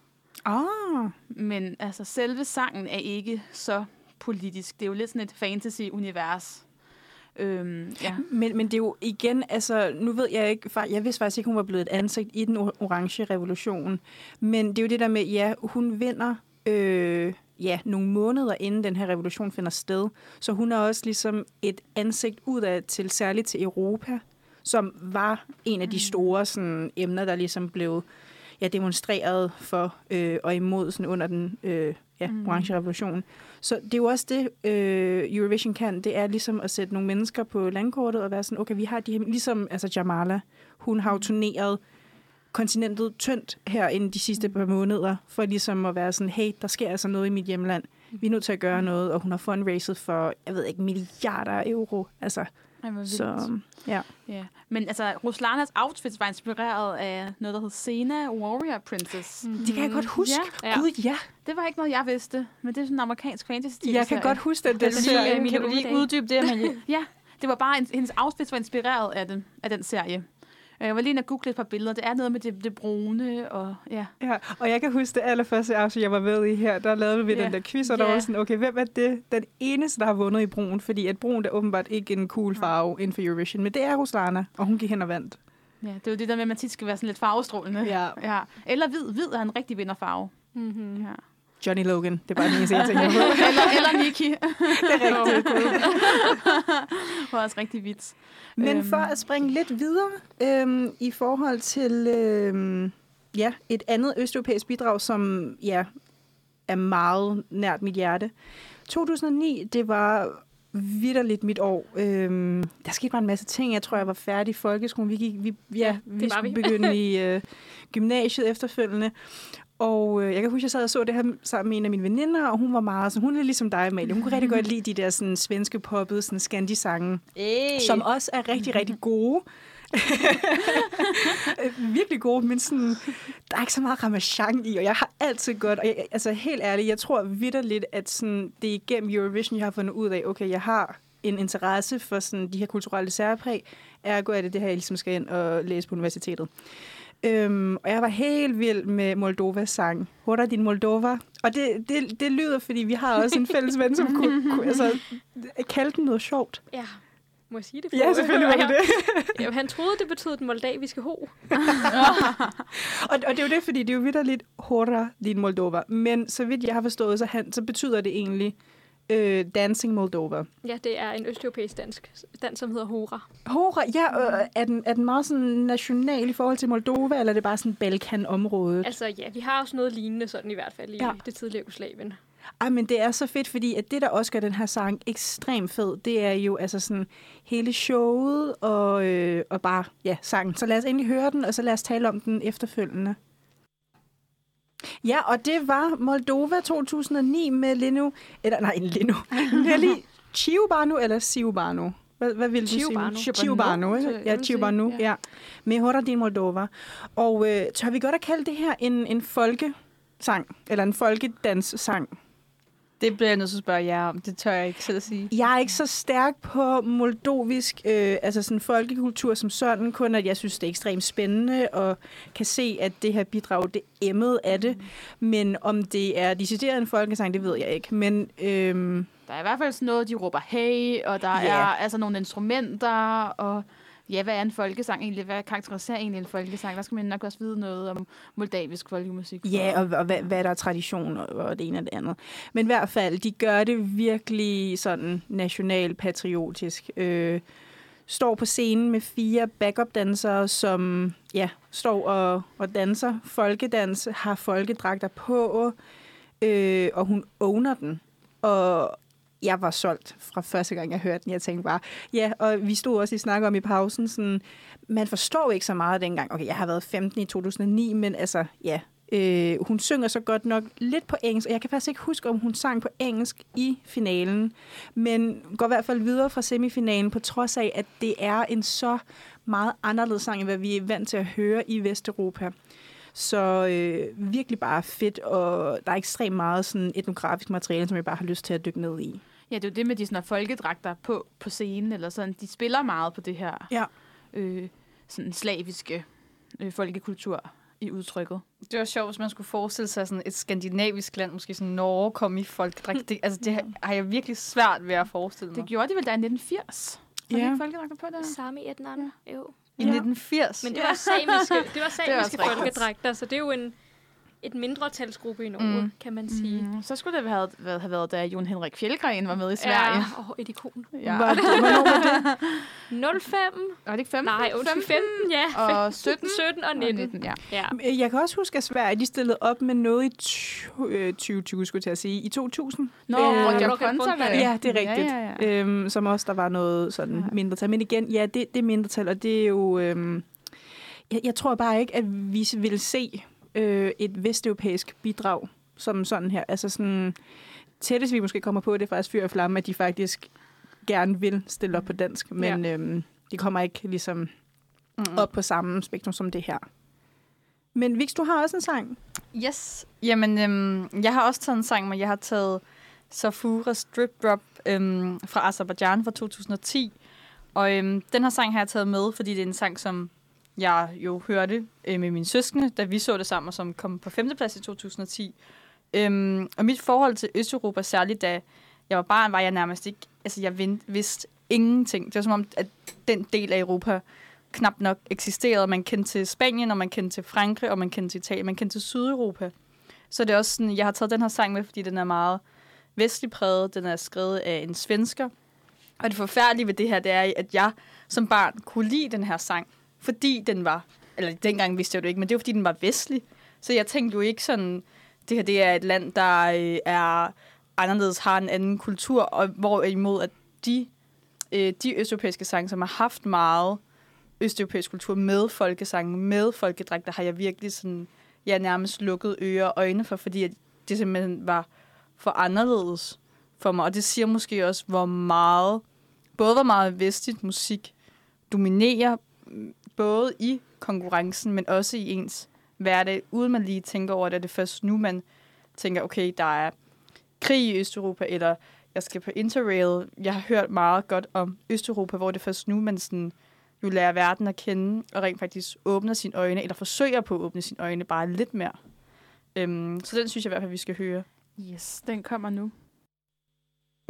Ah, Men altså, selve sangen er ikke så politisk. Det er jo lidt sådan et fantasy-univers. Øhm, ja. men, men det er jo igen, altså, nu ved jeg ikke, jeg vidste faktisk ikke, hun var blevet et ansigt i den or- orange revolution. Men det er jo det der med, ja, hun vinder øh, ja, nogle måneder inden den her revolution finder sted. Så hun er også ligesom et ansigt udad til, særligt til Europa, som var en af de store sådan, emner, der ligesom blev ja, demonstreret for øh, og imod sådan under den øh, ja, Mm. orange revolution. Så det er jo også det, øh, Eurovision kan. Det er ligesom at sætte nogle mennesker på landkortet og være sådan, okay, vi har de her, ligesom altså Jamala, hun har jo turneret kontinentet tyndt her inden de sidste par måneder, for ligesom at være sådan, hey, der sker altså noget i mit hjemland. Vi er nødt til at gøre noget, og hun har fundraiset for, jeg ved ikke, milliarder af euro. Altså, Ej, hvor så ja. Ja. Men altså, Ruslanas outfits var inspireret af noget, der hed Sena Warrior Princess. Mm. Det kan jeg godt huske. Ja. Ja. Gud, ja. Det var ikke noget, jeg vidste, men det er sådan en amerikansk fantasy Jeg kan godt huske den. Kan den du serie. kan du lige uddybe det, Amalie? Ja, det var bare, en, hendes outfits var inspireret af den, af den serie. Jeg var lige inde og google et par billeder. Det er noget med det, det brune, og ja. Ja, og jeg kan huske det allerførste afsnit, jeg var med i her, der lavede vi Ja. den der quiz, og der Ja. var sådan, okay, hvem er det? Den eneste, der har vundet i brun, fordi at brun er åbenbart ikke en cool farve inden for Eurovision, men det er Ruslana, og hun gik hen og vandt. ja. Det er jo det der med, at man tit skal være sådan lidt farvestrålende. Ja. ja. Eller hvid. Hvid er en rigtig vinderfarve. Mm-hmm. Ja. Johnny Logan, det er bare den eneste, jeg tænker på. <laughs> eller, eller Nikki. <laughs> Det er rigtigt. var også rigtig vidt. Men Øhm. for at springe lidt videre øhm, i forhold til øhm, ja, et andet østeuropæisk bidrag, som ja, er meget nært mit hjerte. 2009, det var vidderligt mit år. Øhm, der skete bare en masse ting. Jeg tror, jeg var færdig i folkeskolen. Vi, gik, vi, ja, vi det var skulle vi. begynde i øh, gymnasiet efterfølgende. Og øh, jeg kan huske, jeg sad og så det her sammen med en af mine veninder, og hun var meget sådan, hun er ligesom dig, Amalie. Hun kunne rigtig godt lide de der sådan, svenske poppede sådan, Scandi-sange Hey. som også er rigtig, rigtig gode. <laughs> Virkelig gode, men sådan, der er ikke så meget ramachan i, og jeg har altid godt, og jeg, altså helt ærligt, jeg tror vidderligt, at sådan, det er igennem Eurovision, jeg har fundet ud af, okay, jeg har en interesse for sådan, de her kulturelle særpræg, ergo er det det her, jeg ligesom skal ind og læse på universitetet. Øhm, og jeg var helt vild med Moldovas sang. Hvor er din Moldova? Og det, det, det lyder, fordi vi har også en fælles ven, som kunne, kunne altså, kalde den noget sjovt. Ja. Må jeg sige det? Ja, selvfølgelig var det det. Han troede, det betød den moldaviske ho. <laughs> Og, og det er jo det, fordi det er jo vidderligt Hora din Moldova. Men så vidt jeg har forstået, så, han, så betyder det egentlig øh, Dancing Moldova. Ja, det er en østeuropæisk dansk dans, som hedder Hora. Hora, ja, øh, er, den, er den meget sådan national i forhold til Moldova, eller er det bare sådan Balkan-området? Altså ja, vi har også noget lignende sådan i hvert fald i Ja. det tidligere Jugoslavien. Ej, men det er så fedt, fordi at det, der også gør den her sang ekstremt fed, det er jo altså sådan hele showet og, øh, og bare, ja, sangen. Så lad os endelig høre den, og så lad os tale om den efterfølgende. Ja, og det var Moldova 2009 med Lino, eller nej, Lino, Nelly Chiubanu eller Siubanu? Hvad, hvad vil du sige? Chiubanu? Jeg Ja, Chiubanu, ja. ja. Med Horadin Moldova. Og øh, tør vi godt at kalde det her en, en folkesang, eller en folkedanssang? Det bliver jeg nødt til at spørge jer om. Det tør jeg ikke selv at sige. Jeg er ikke så stærk på moldovisk, øh, altså sådan folkekultur som sådan, kun at jeg synes, det er ekstremt spændende, og kan se, at det her bidrag, det emmede af det. Men om det er decideret en folkesang, det ved jeg ikke. Men øhm, Der er i hvert fald sådan noget, de råber hey, og der Ja. er altså nogle instrumenter, og ja, hvad er en folkesang egentlig? Hvad karakteriserer egentlig en folkesang? Der skal man nok også vide noget om moldavisk folkemusik. ja, og, og hvad, hvad der er tradition, og, og det ene og det andet. Men i hvert fald, de gør det virkelig sådan nationalpatriotisk. Øh, står på scenen med fire backup-dansere, som ja, står og, og danser folkedans, har folkedragter på, øh, og hun owner den. Og jeg var solgt fra første gang, jeg hørte den. Jeg tænkte bare, ja, og vi stod også i snak om i pausen, sådan, man forstår ikke så meget dengang. Okay, jeg har været 15 i 2009, men altså, ja, øh, hun synger så godt nok lidt på engelsk, og jeg kan faktisk ikke huske, om hun sang på engelsk i finalen, men går i hvert fald videre fra semifinalen, på trods af, at det er en så meget anderledes sang, end hvad vi er vant til at høre i Vesteuropa. Så øh, virkelig bare fedt, og der er ekstremt meget sådan etnografisk materiale, som jeg bare har lyst til at dykke ned i. Ja, det er jo det med de sådan, folkedragter på, på scenen, eller sådan. De spiller meget på det her Ja. øh, sådan slaviske øh, folkekultur i udtrykket. Det var sjovt, hvis man skulle forestille sig sådan et skandinavisk land, måske sådan Norge, kom i folkedragt. Det, altså, det har- har jeg virkelig svært ved at forestille mig. Det gjorde de vel da i 1980? Var Ja. det ikke folkedragter på der? Sami Etnan. Jo. I 1980? Men det var samiske, det var <laughs> samiske rigtigt. folkedragter, så det er jo en, et mindretalsgruppe i Norge, Mm. kan man sige. Mm, så skulle det have været, have været, da Jon Henrik Fjellgren var med i Sverige. Ja, oh, et ikon. Ja. Var det, var det? 05. <laughs> Var det ikke 15? Nej, undskyld, 15, ja. Og 17? 17 og 19. 19, ja. Ja. Jeg kan også huske, at Sverige de stillede op med noget i tj- øh, 2020, skulle jeg til at sige, i 2000. Nå, Øh, Roger. Pontare. Ja, det er rigtigt. Ja, ja, ja. Øhm, som også der var noget sådan Ja. mindretal. Men igen, ja, det, det er mindretal, og det er jo... Øhm, jeg, jeg tror bare ikke, at vi vil se øh, et vesteuropæisk bidrag som sådan her. Altså sådan... Tættest vi måske kommer på, det er faktisk fyr og flamme, at de faktisk gerne vil stille op på dansk, men ja. øhm, de kommer ikke ligesom Mm. op på samme spektrum som det her. Men Vix, du har også en sang. Yes. Jamen, øhm, jeg har også taget en sang, men jeg har taget Safuras Drip Drop øhm, fra Azerbaijan fra 2010. Og øhm, den her sang har jeg taget med, fordi det er en sang, som jeg jo hørte øh, med mine søskende, da vi så det sammen, og som kom på femteplads i 2010. Øhm, og mit forhold til Østeuropa, særligt da jeg var barn, var jeg nærmest ikke... Altså, jeg vind, vidste ingenting. Det var som om, at den del af Europa knap nok eksisterede. Man kendte til Spanien, og man kendte til Frankrig, og man kendte til Italien, man kendte til Sydeuropa. Så det er også sådan, jeg har taget den her sang med, fordi den er meget vestlig præget. Den er skrevet af en svensker. Og det forfærdelige ved det her, det er, at jeg som barn kunne lide den her sang, fordi den var, eller dengang vidste jeg det ikke, men det var fordi den var vestlig. Så jeg tænkte jo ikke sådan, det her det er et land, der øh, er anderledes, har en anden kultur, og hvorimod at de, øh, de østeuropæiske sange, som har haft meget østeuropæisk kultur med folkesange, med folkedragter, har jeg virkelig sådan, ja, nærmest lukket ører og øjne for, fordi at det simpelthen var for anderledes for mig. Og det siger måske også, hvor meget, både hvor meget vestligt musik dominerer, både i konkurrencen, men også i ens hverdag, uden man lige tænker over det. Er det først nu, man tænker, okay, der er krig i Østeuropa, eller jeg skal på Interrail. Jeg har hørt meget godt om Østeuropa, hvor det først nu, man sådan, jo lærer verden at kende, og rent faktisk åbner sine øjne, eller forsøger på at åbne sine øjne bare lidt mere. Øhm, så den synes jeg i hvert fald, vi skal høre. Yes, den kommer nu.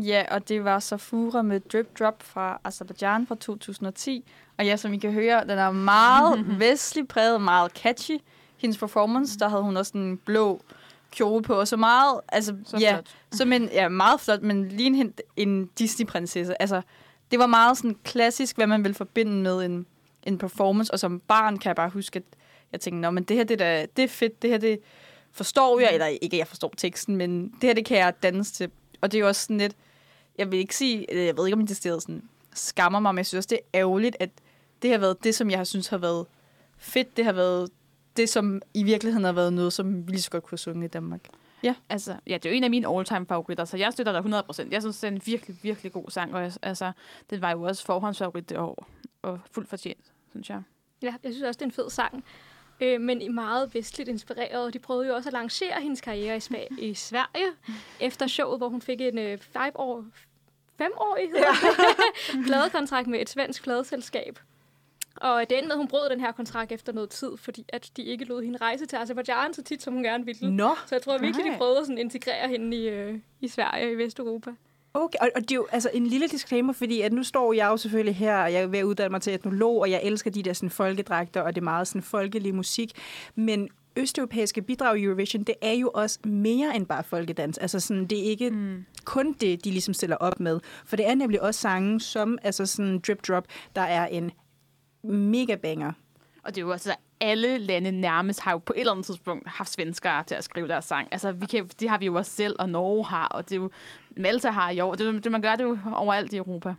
Ja, og det var Safura med Drip Drop fra Azerbaijan fra 2010. Og ja, som I kan høre, den er meget <laughs> vestlig præget, meget catchy. Hendes performance, der havde hun også en blå kjole på, og så meget, altså, Så ja, flot. som en, ja, meget flot, men lige en, en Disney-prinsesse. Altså, det var meget sådan klassisk, hvad man vil forbinde med en, en performance, og som barn kan jeg bare huske, at jeg tænkte, Nå, men det her, det, er, da- det er fedt, det her, det forstår jeg, eller ikke, jeg forstår teksten, men det her, det kan jeg danse til. Og det er jo også sådan lidt, jeg vil ikke sige, eller jeg ved ikke, om det stedet sådan skammer mig, men jeg synes også, det er ærgerligt, at det har været det, som jeg har synes har været fedt. Det har været det, som i virkeligheden har været noget, som vi lige så godt kunne synge i Danmark. Altså, ja, det er jo en af mine all-time favoritter, så jeg støtter dig 100%. Jeg synes, det er en virkelig, virkelig god sang, og jeg, altså, det var jo også forhåndsfavorit det år, og fuldt fortjent, synes jeg. Ja, jeg synes også, det er en fed sang. Øh, men i meget vestligt inspireret. De prøvede jo også at lancere hendes karriere i, Spa- i Sverige efter showet, hvor hun fik en øh, five år, femårig ja. <laughs> pladekontrakt med et svensk pladeselskab. Og det endte med, at hun brød den her kontrakt efter noget tid, fordi at de ikke lod hende rejse til Azerbaijan så tit, som hun gerne ville. Nå, Så jeg tror virkelig, de prøvede at sådan integrere hende i, øh, i Sverige og i Vesteuropa. Okay, og, og det er jo altså en lille disclaimer, fordi at nu står jeg jo selvfølgelig her, og jeg er ved at uddanne mig til etnolog, og jeg elsker de der sådan, folkedragter, og det er meget sådan, folkelig musik. Men østeuropæiske bidrag i Eurovision, det er jo også mere end bare folkedans. Altså sådan, det er ikke mm. kun det, de ligesom stiller op med. For det er nemlig også sange som altså sådan Drip Drop, der er en mega banger. Og det er jo altså, alle lande nærmest har jo på et eller andet tidspunkt haft svenskere til at skrive deres sang. Altså, vi kan, det har vi jo også selv, og Norge har, og det er jo, Malta har jo, og det, det, man gør det jo overalt i Europa.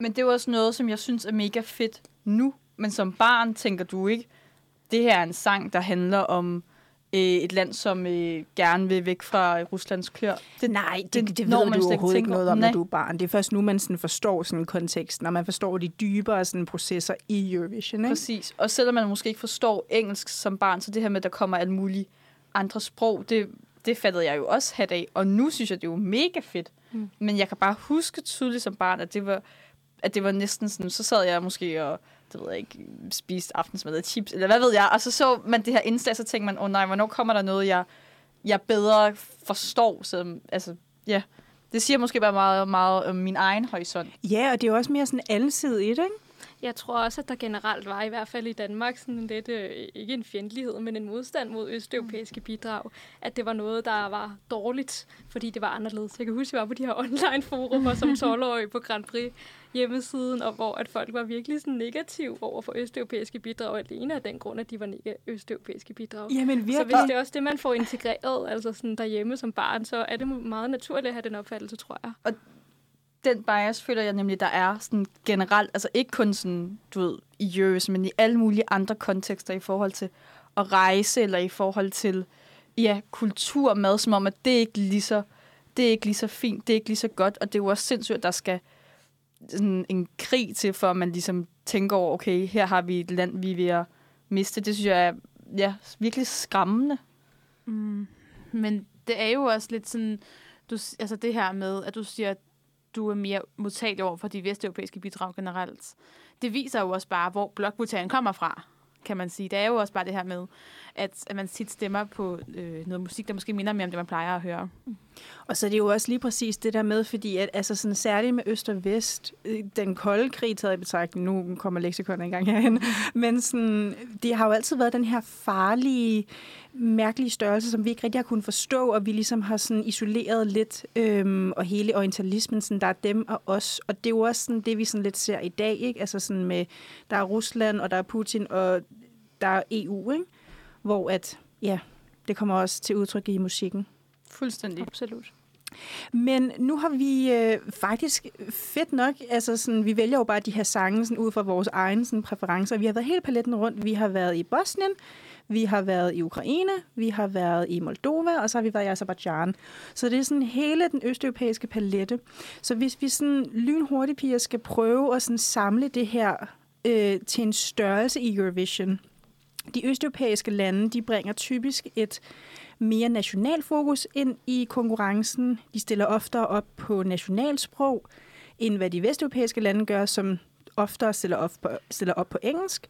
Men det er jo også noget, som jeg synes er mega fedt nu. Men som barn tænker du ikke, det her er en sang, der handler om øh, et land, som øh, gerne vil væk fra Ruslands klør. Det, Nej, det, det det, ved man du overhovedet ikke noget om, Nej. når du er barn. Det er først nu, man sådan forstår sådan konteksten, når man forstår de dybere sådan, processer i Eurovision. Ikke? Præcis. Og selvom man måske ikke forstår engelsk som barn, så det her med, at der kommer alle mulige andre sprog, det, det fattede jeg jo også hat af. Og nu synes jeg, det er jo mega fedt. Mm. Men jeg kan bare huske tydeligt som barn, at det var, at det var næsten sådan, så sad jeg måske og det ved jeg ikke, spiste aftensmad og chips, eller hvad ved jeg, og så så man det her indslag, så tænkte man, åh oh, nej, hvornår kommer der noget, jeg, jeg bedre forstår, så, altså, ja, det siger måske bare meget, meget om min egen horisont. Ja, og det er jo også mere sådan alsidigt, ikke? Jeg tror også, at der generelt var, i hvert fald i Danmark, sådan en lidt, øh, ikke en fjendtlighed, men en modstand mod østeuropæiske bidrag. At det var noget, der var dårligt, fordi det var anderledes. Jeg kan huske, at jeg var på de her <laughs> online-forumer som <laughs> 12-årig på Grand Prix hjemmesiden, og hvor at folk var virkelig sådan negativ over for østeuropæiske bidrag, alene af den grund, at de var nega- østeuropæiske bidrag. Jamen Så virkelig. hvis det er også det, man får integreret altså sådan derhjemme som barn, så er det meget naturligt at have den opfattelse, tror jeg den bias føler jeg nemlig, der er sådan generelt, altså ikke kun sådan, du ved, i Eurovision, men i alle mulige andre kontekster i forhold til at rejse, eller i forhold til, ja, kultur, mad, som om, at det er ikke lige så, det er ikke lige så fint, det er ikke lige så godt, og det er jo også sindssygt, at der skal sådan en krig til, for at man ligesom tænker over, okay, her har vi et land, vi er ved at miste. Det synes jeg er ja, virkelig skræmmende. Mm. Men det er jo også lidt sådan, du, altså det her med, at du siger, du er mere modtagelig over for de vesteuropæiske bidrag generelt. Det viser jo også bare, hvor blokvoteringen kommer fra, kan man sige. Det er jo også bare det her med, at, at man tit stemmer på øh, noget musik, der måske minder mere om det, man plejer at høre. Og så er det jo også lige præcis det der med, fordi at, altså sådan, særligt med Øst og Vest, øh, den kolde krig taget i betragtning, nu kommer leksikon en gang herhen, <laughs> men sådan, det har jo altid været den her farlige, mærkelige størrelse, som vi ikke rigtig har kunnet forstå, og vi ligesom har sådan isoleret lidt, øhm, og hele orientalismen, sådan, der er dem og os, og det er jo også sådan, det, vi sådan lidt ser i dag, ikke? Altså sådan med, der er Rusland, og der er Putin, og der er EU, ikke? Hvor at, ja, det kommer også til udtryk i musikken. Fuldstændig. Absolut. Men nu har vi øh, faktisk fedt nok, altså sådan, vi vælger jo bare de her sange sådan, ud fra vores egne sådan, præferencer. Vi har været hele paletten rundt. Vi har været i Bosnien, vi har været i Ukraine, vi har været i Moldova, og så har vi været i Azerbaijan. Så det er sådan hele den østeuropæiske palette. Så hvis vi sådan lynhurtigt, piger, skal prøve at sådan samle det her øh, til en størrelse i Eurovision. De østeuropæiske lande, de bringer typisk et mere national fokus ind i konkurrencen. De stiller oftere op på nationalsprog, end hvad de vesteuropæiske lande gør, som oftere stiller op på, stiller op på engelsk.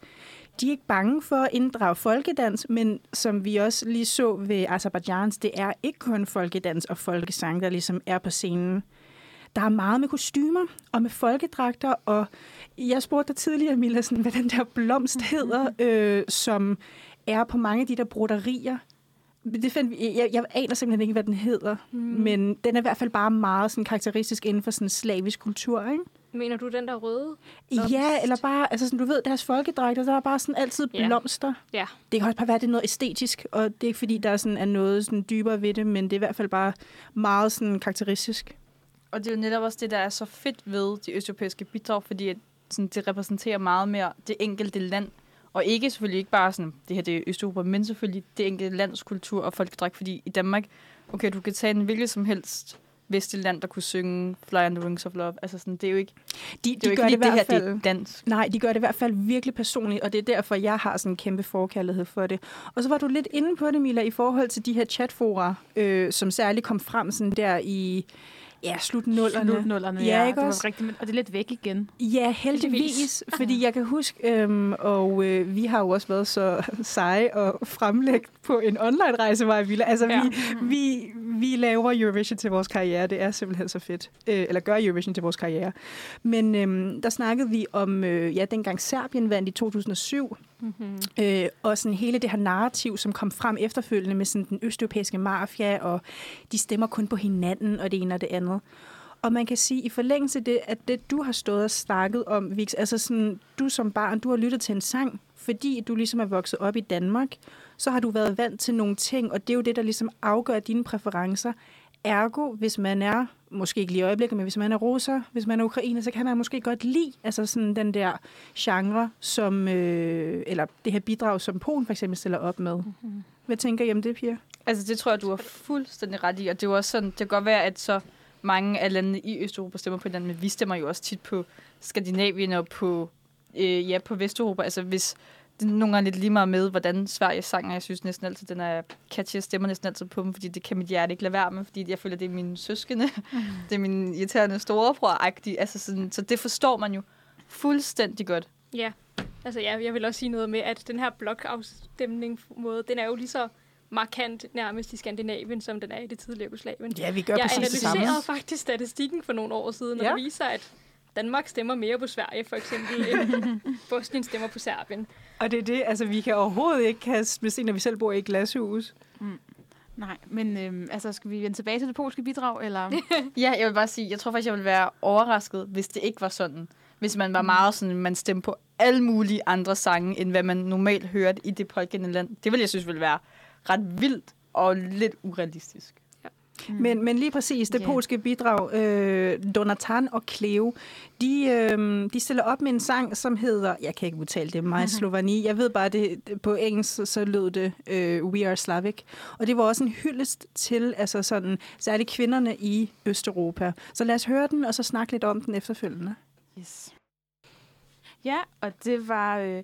De er ikke bange for at inddrage folkedans, men som vi også lige så ved Azerbaijan's, det er ikke kun folkedans og folkesang, der ligesom er på scenen. Der er meget med kostymer og med folkedragter, og jeg spurgte dig tidligere, Mila, sådan, hvad den der blomst hedder, øh, som er på mange af de der broderier. Det fandt jeg, jeg aner simpelthen ikke, hvad den hedder, mm. men den er i hvert fald bare meget sådan, karakteristisk inden for sådan slavisk kultur, ikke? Mener du den der røde? blomst? Ja, eller bare, altså sådan, du ved, deres folkedragter, der er bare sådan altid blomster. Ja. Det kan også bare være, det er noget æstetisk, og det er ikke fordi, der sådan er noget sådan dybere ved det, men det er i hvert fald bare meget sådan karakteristisk. Og det er jo netop også det, der er så fedt ved de østeuropæiske bidrag, fordi at, sådan, det repræsenterer meget mere det enkelte land. Og ikke selvfølgelig ikke bare sådan, det her det er Østeuropa, men selvfølgelig det enkelte lands kultur og folkedragt. Fordi i Danmark, okay, du kan tage en hvilket som helst vestlig land, der kunne synge Fly on the Wings of Love. Altså sådan, det er jo ikke, De, det er jo ikke gør fordi, det, i det, hvert her fald, det er dansk. Nej, de gør det i hvert fald virkelig personligt, og det er derfor, jeg har sådan en kæmpe forkærlighed for det. Og så var du lidt inde på det, Mila, i forhold til de her chatfora, øh, som særligt kom frem sådan der i ja, slut nullerne. Slutnullerne, Ja, ja. ikke det også? var rigtig, og det er lidt væk igen. Ja, heldigvis, Heldigvis. fordi jeg kan huske, øhm, og øh, vi har jo også været så <laughs> seje og fremlægge på en online-rejse, var Villa. Altså, Ja. vi, vi, vi laver Eurovision til vores karriere. Det er simpelthen så fedt. Øh, eller gør Eurovision til vores karriere. Men øhm, der snakkede vi om, øh, ja, dengang Serbien vandt i 2007, Mm-hmm. Øh, og sådan hele det her narrativ, som kom frem efterfølgende med sådan den østeuropæiske mafia, og de stemmer kun på hinanden, og det ene og det andet. Og man kan sige, i forlængelse af det, at det, du har stået og snakket om, Vix, altså sådan, du som barn, du har lyttet til en sang, fordi du ligesom er vokset op i Danmark, så har du været vant til nogle ting, og det er jo det, der ligesom afgør dine præferencer. Ergo, hvis man er, måske ikke lige i øjeblikket, men hvis man er russer, hvis man er ukrainer, så kan man måske godt lide altså sådan den der genre, som, øh, eller det her bidrag, som Polen for eksempel stiller op med. Mm-hmm. Hvad tænker I om det, Pia? Altså, det tror jeg, du har fuldstændig ret i. Og det er jo også sådan, det kan godt være, at så mange af landene i Østeuropa stemmer på hinanden, men vi stemmer jo også tit på Skandinavien og på, øh, ja, på Vesteuropa. Altså, hvis det er nogle gange lidt lige meget med, hvordan Sverige sang, og jeg synes næsten altid, den er catchy. Jeg stemmer næsten altid på dem, fordi det kan mit hjerte ikke lade være med, fordi jeg føler, det er mine søskende. Mm. <laughs> det er min irriterende storebror-agtige. Altså, sådan, så det forstår man jo fuldstændig godt. Ja, altså ja, jeg vil også sige noget med, at den her blokafstemning måde, den er jo lige så markant nærmest i Skandinavien, som den er i det tidligere Jugoslavien. Ja, vi gør Jeg præcis det samme. analyserede faktisk statistikken for nogle år siden, og Ja. det viser, at Danmark stemmer mere på Sverige, for eksempel, end <laughs> Bosnien stemmer på Serbien. Og det er det, altså vi kan overhovedet ikke kaste med når vi selv bor i et glashus. Nej, men øhm, altså, skal vi vende tilbage til det polske bidrag, eller? <laughs> Ja, jeg vil bare sige, jeg tror faktisk, jeg ville være overrasket, hvis det ikke var sådan. Hvis man var meget sådan, man stemte på alle mulige andre sange, end hvad man normalt hørte i det pågældende land. Det ville jeg synes ville være ret vildt og lidt urealistisk. Mm. Men, men lige præcis, det Ja. polske bidrag, øh, Donatan og Cleo, de, øh, de stiller op med en sang, som hedder, jeg kan ikke udtale det, My Slovani. Jeg ved bare, det på engelsk, så- så lød det øh, We Are Slavic. Og det var også en hyldest til, altså sådan, særligt kvinderne i Østeuropa. Så lad os høre den, og så snakke lidt om den efterfølgende. Yes. Ja, og det var øh,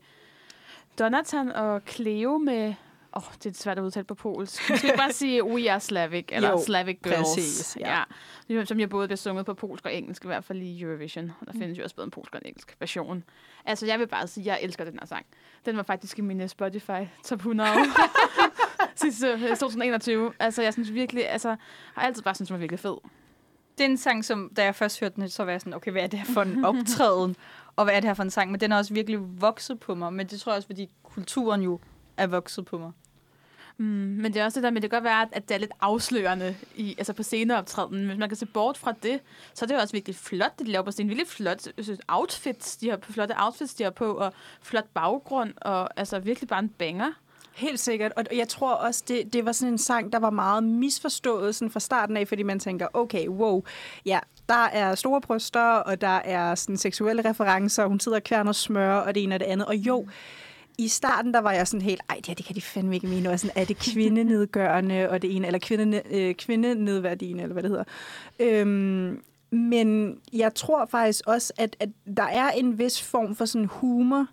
Donatan og Cleo med Åh, oh, det er svært at udtale på polsk. Skal vi bare sige We Are Slavic, eller Jo, Slavic Girls. præcis, ja. ja. Som jeg både bliver sunget på polsk og engelsk, i hvert fald i Eurovision. Og der findes jo også både en polsk og en engelsk version. Altså, jeg vil bare sige, at jeg elsker den her sang. Den var faktisk i min Spotify top 100 <laughs> sidste øh, 2021. Altså, jeg synes virkelig, altså, har altid bare synes den var virkelig fed. Det er en sang, som da jeg først hørte den, så var jeg sådan, okay, hvad er det her for en optræden? og hvad er det her for en sang? Men den er også virkelig vokset på mig. Men det tror jeg også, fordi kulturen jo er vokset på mig. Mm, men det er også det der med, det kan godt være, at det er lidt afslørende i, altså på sceneoptræden. Hvis man kan se bort fra det, så er det jo også virkelig flot, det de laver på scenen. Virkelig flot synes, outfits, de har, flotte outfits, de har på, og flot baggrund, og altså virkelig bare en banger. Helt sikkert, og jeg tror også, det, det var sådan en sang, der var meget misforstået sådan fra starten af, fordi man tænker, okay, wow, ja, der er store bryster, og der er sådan seksuelle referencer, og hun sidder og kværner smør, og det ene og det andet, og jo, i starten, der var jeg sådan helt, ej, det, her, det kan de fandme ikke mene, og sådan, er det kvindenedgørende, og det ene, eller kvinde, øh, kvindenedværdigende, eller hvad det hedder. Øhm, men jeg tror faktisk også, at, at der er en vis form for sådan humor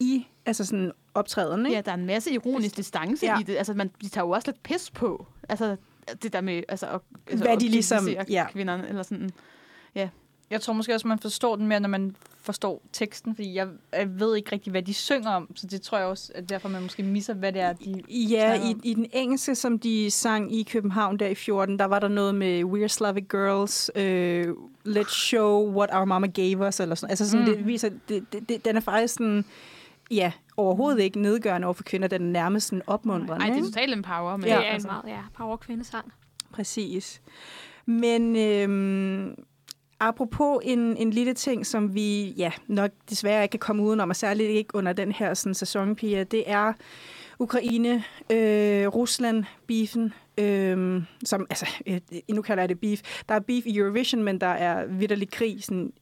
i altså sådan optræden, ikke? Ja, der er en masse ironisk distance Ja. ja. i det. Altså, man, de tager jo også lidt pis på. Altså, det der med altså, at, altså, Hvad de ligesom- ja. kvinderne, eller sådan. Jeg tror måske også, man forstår den mere, når man forstår teksten, fordi jeg, jeg ved ikke rigtig, hvad de synger om, så det tror jeg også, at derfor man måske misser, hvad det er, de Ja, i, i den engelske, som de sang i København der i 14, der var der noget med We're Slavic Girls, uh, Let's Show What Our Mama Gave Us, eller sådan. Altså sådan, Mm. det viser, det, det, det, den er faktisk sådan, ja, overhovedet ikke nedgørende over for kvinder, den er nærmest sådan opmuntrende. Nej, det er totalt empower. Men Det Ja, er altså, en meget ja, power kvindesang. Præcis. Men øhm, apropos en, en lille ting, som vi ja, nok desværre ikke kan komme udenom, og særligt ikke under den her sådan, sæson, Pia, det er Ukraine, øh, Rusland, beefen, øh, som, altså, øh, nu kalder jeg det beef. Der er beef i Eurovision, men der er vidderlig krig sådan,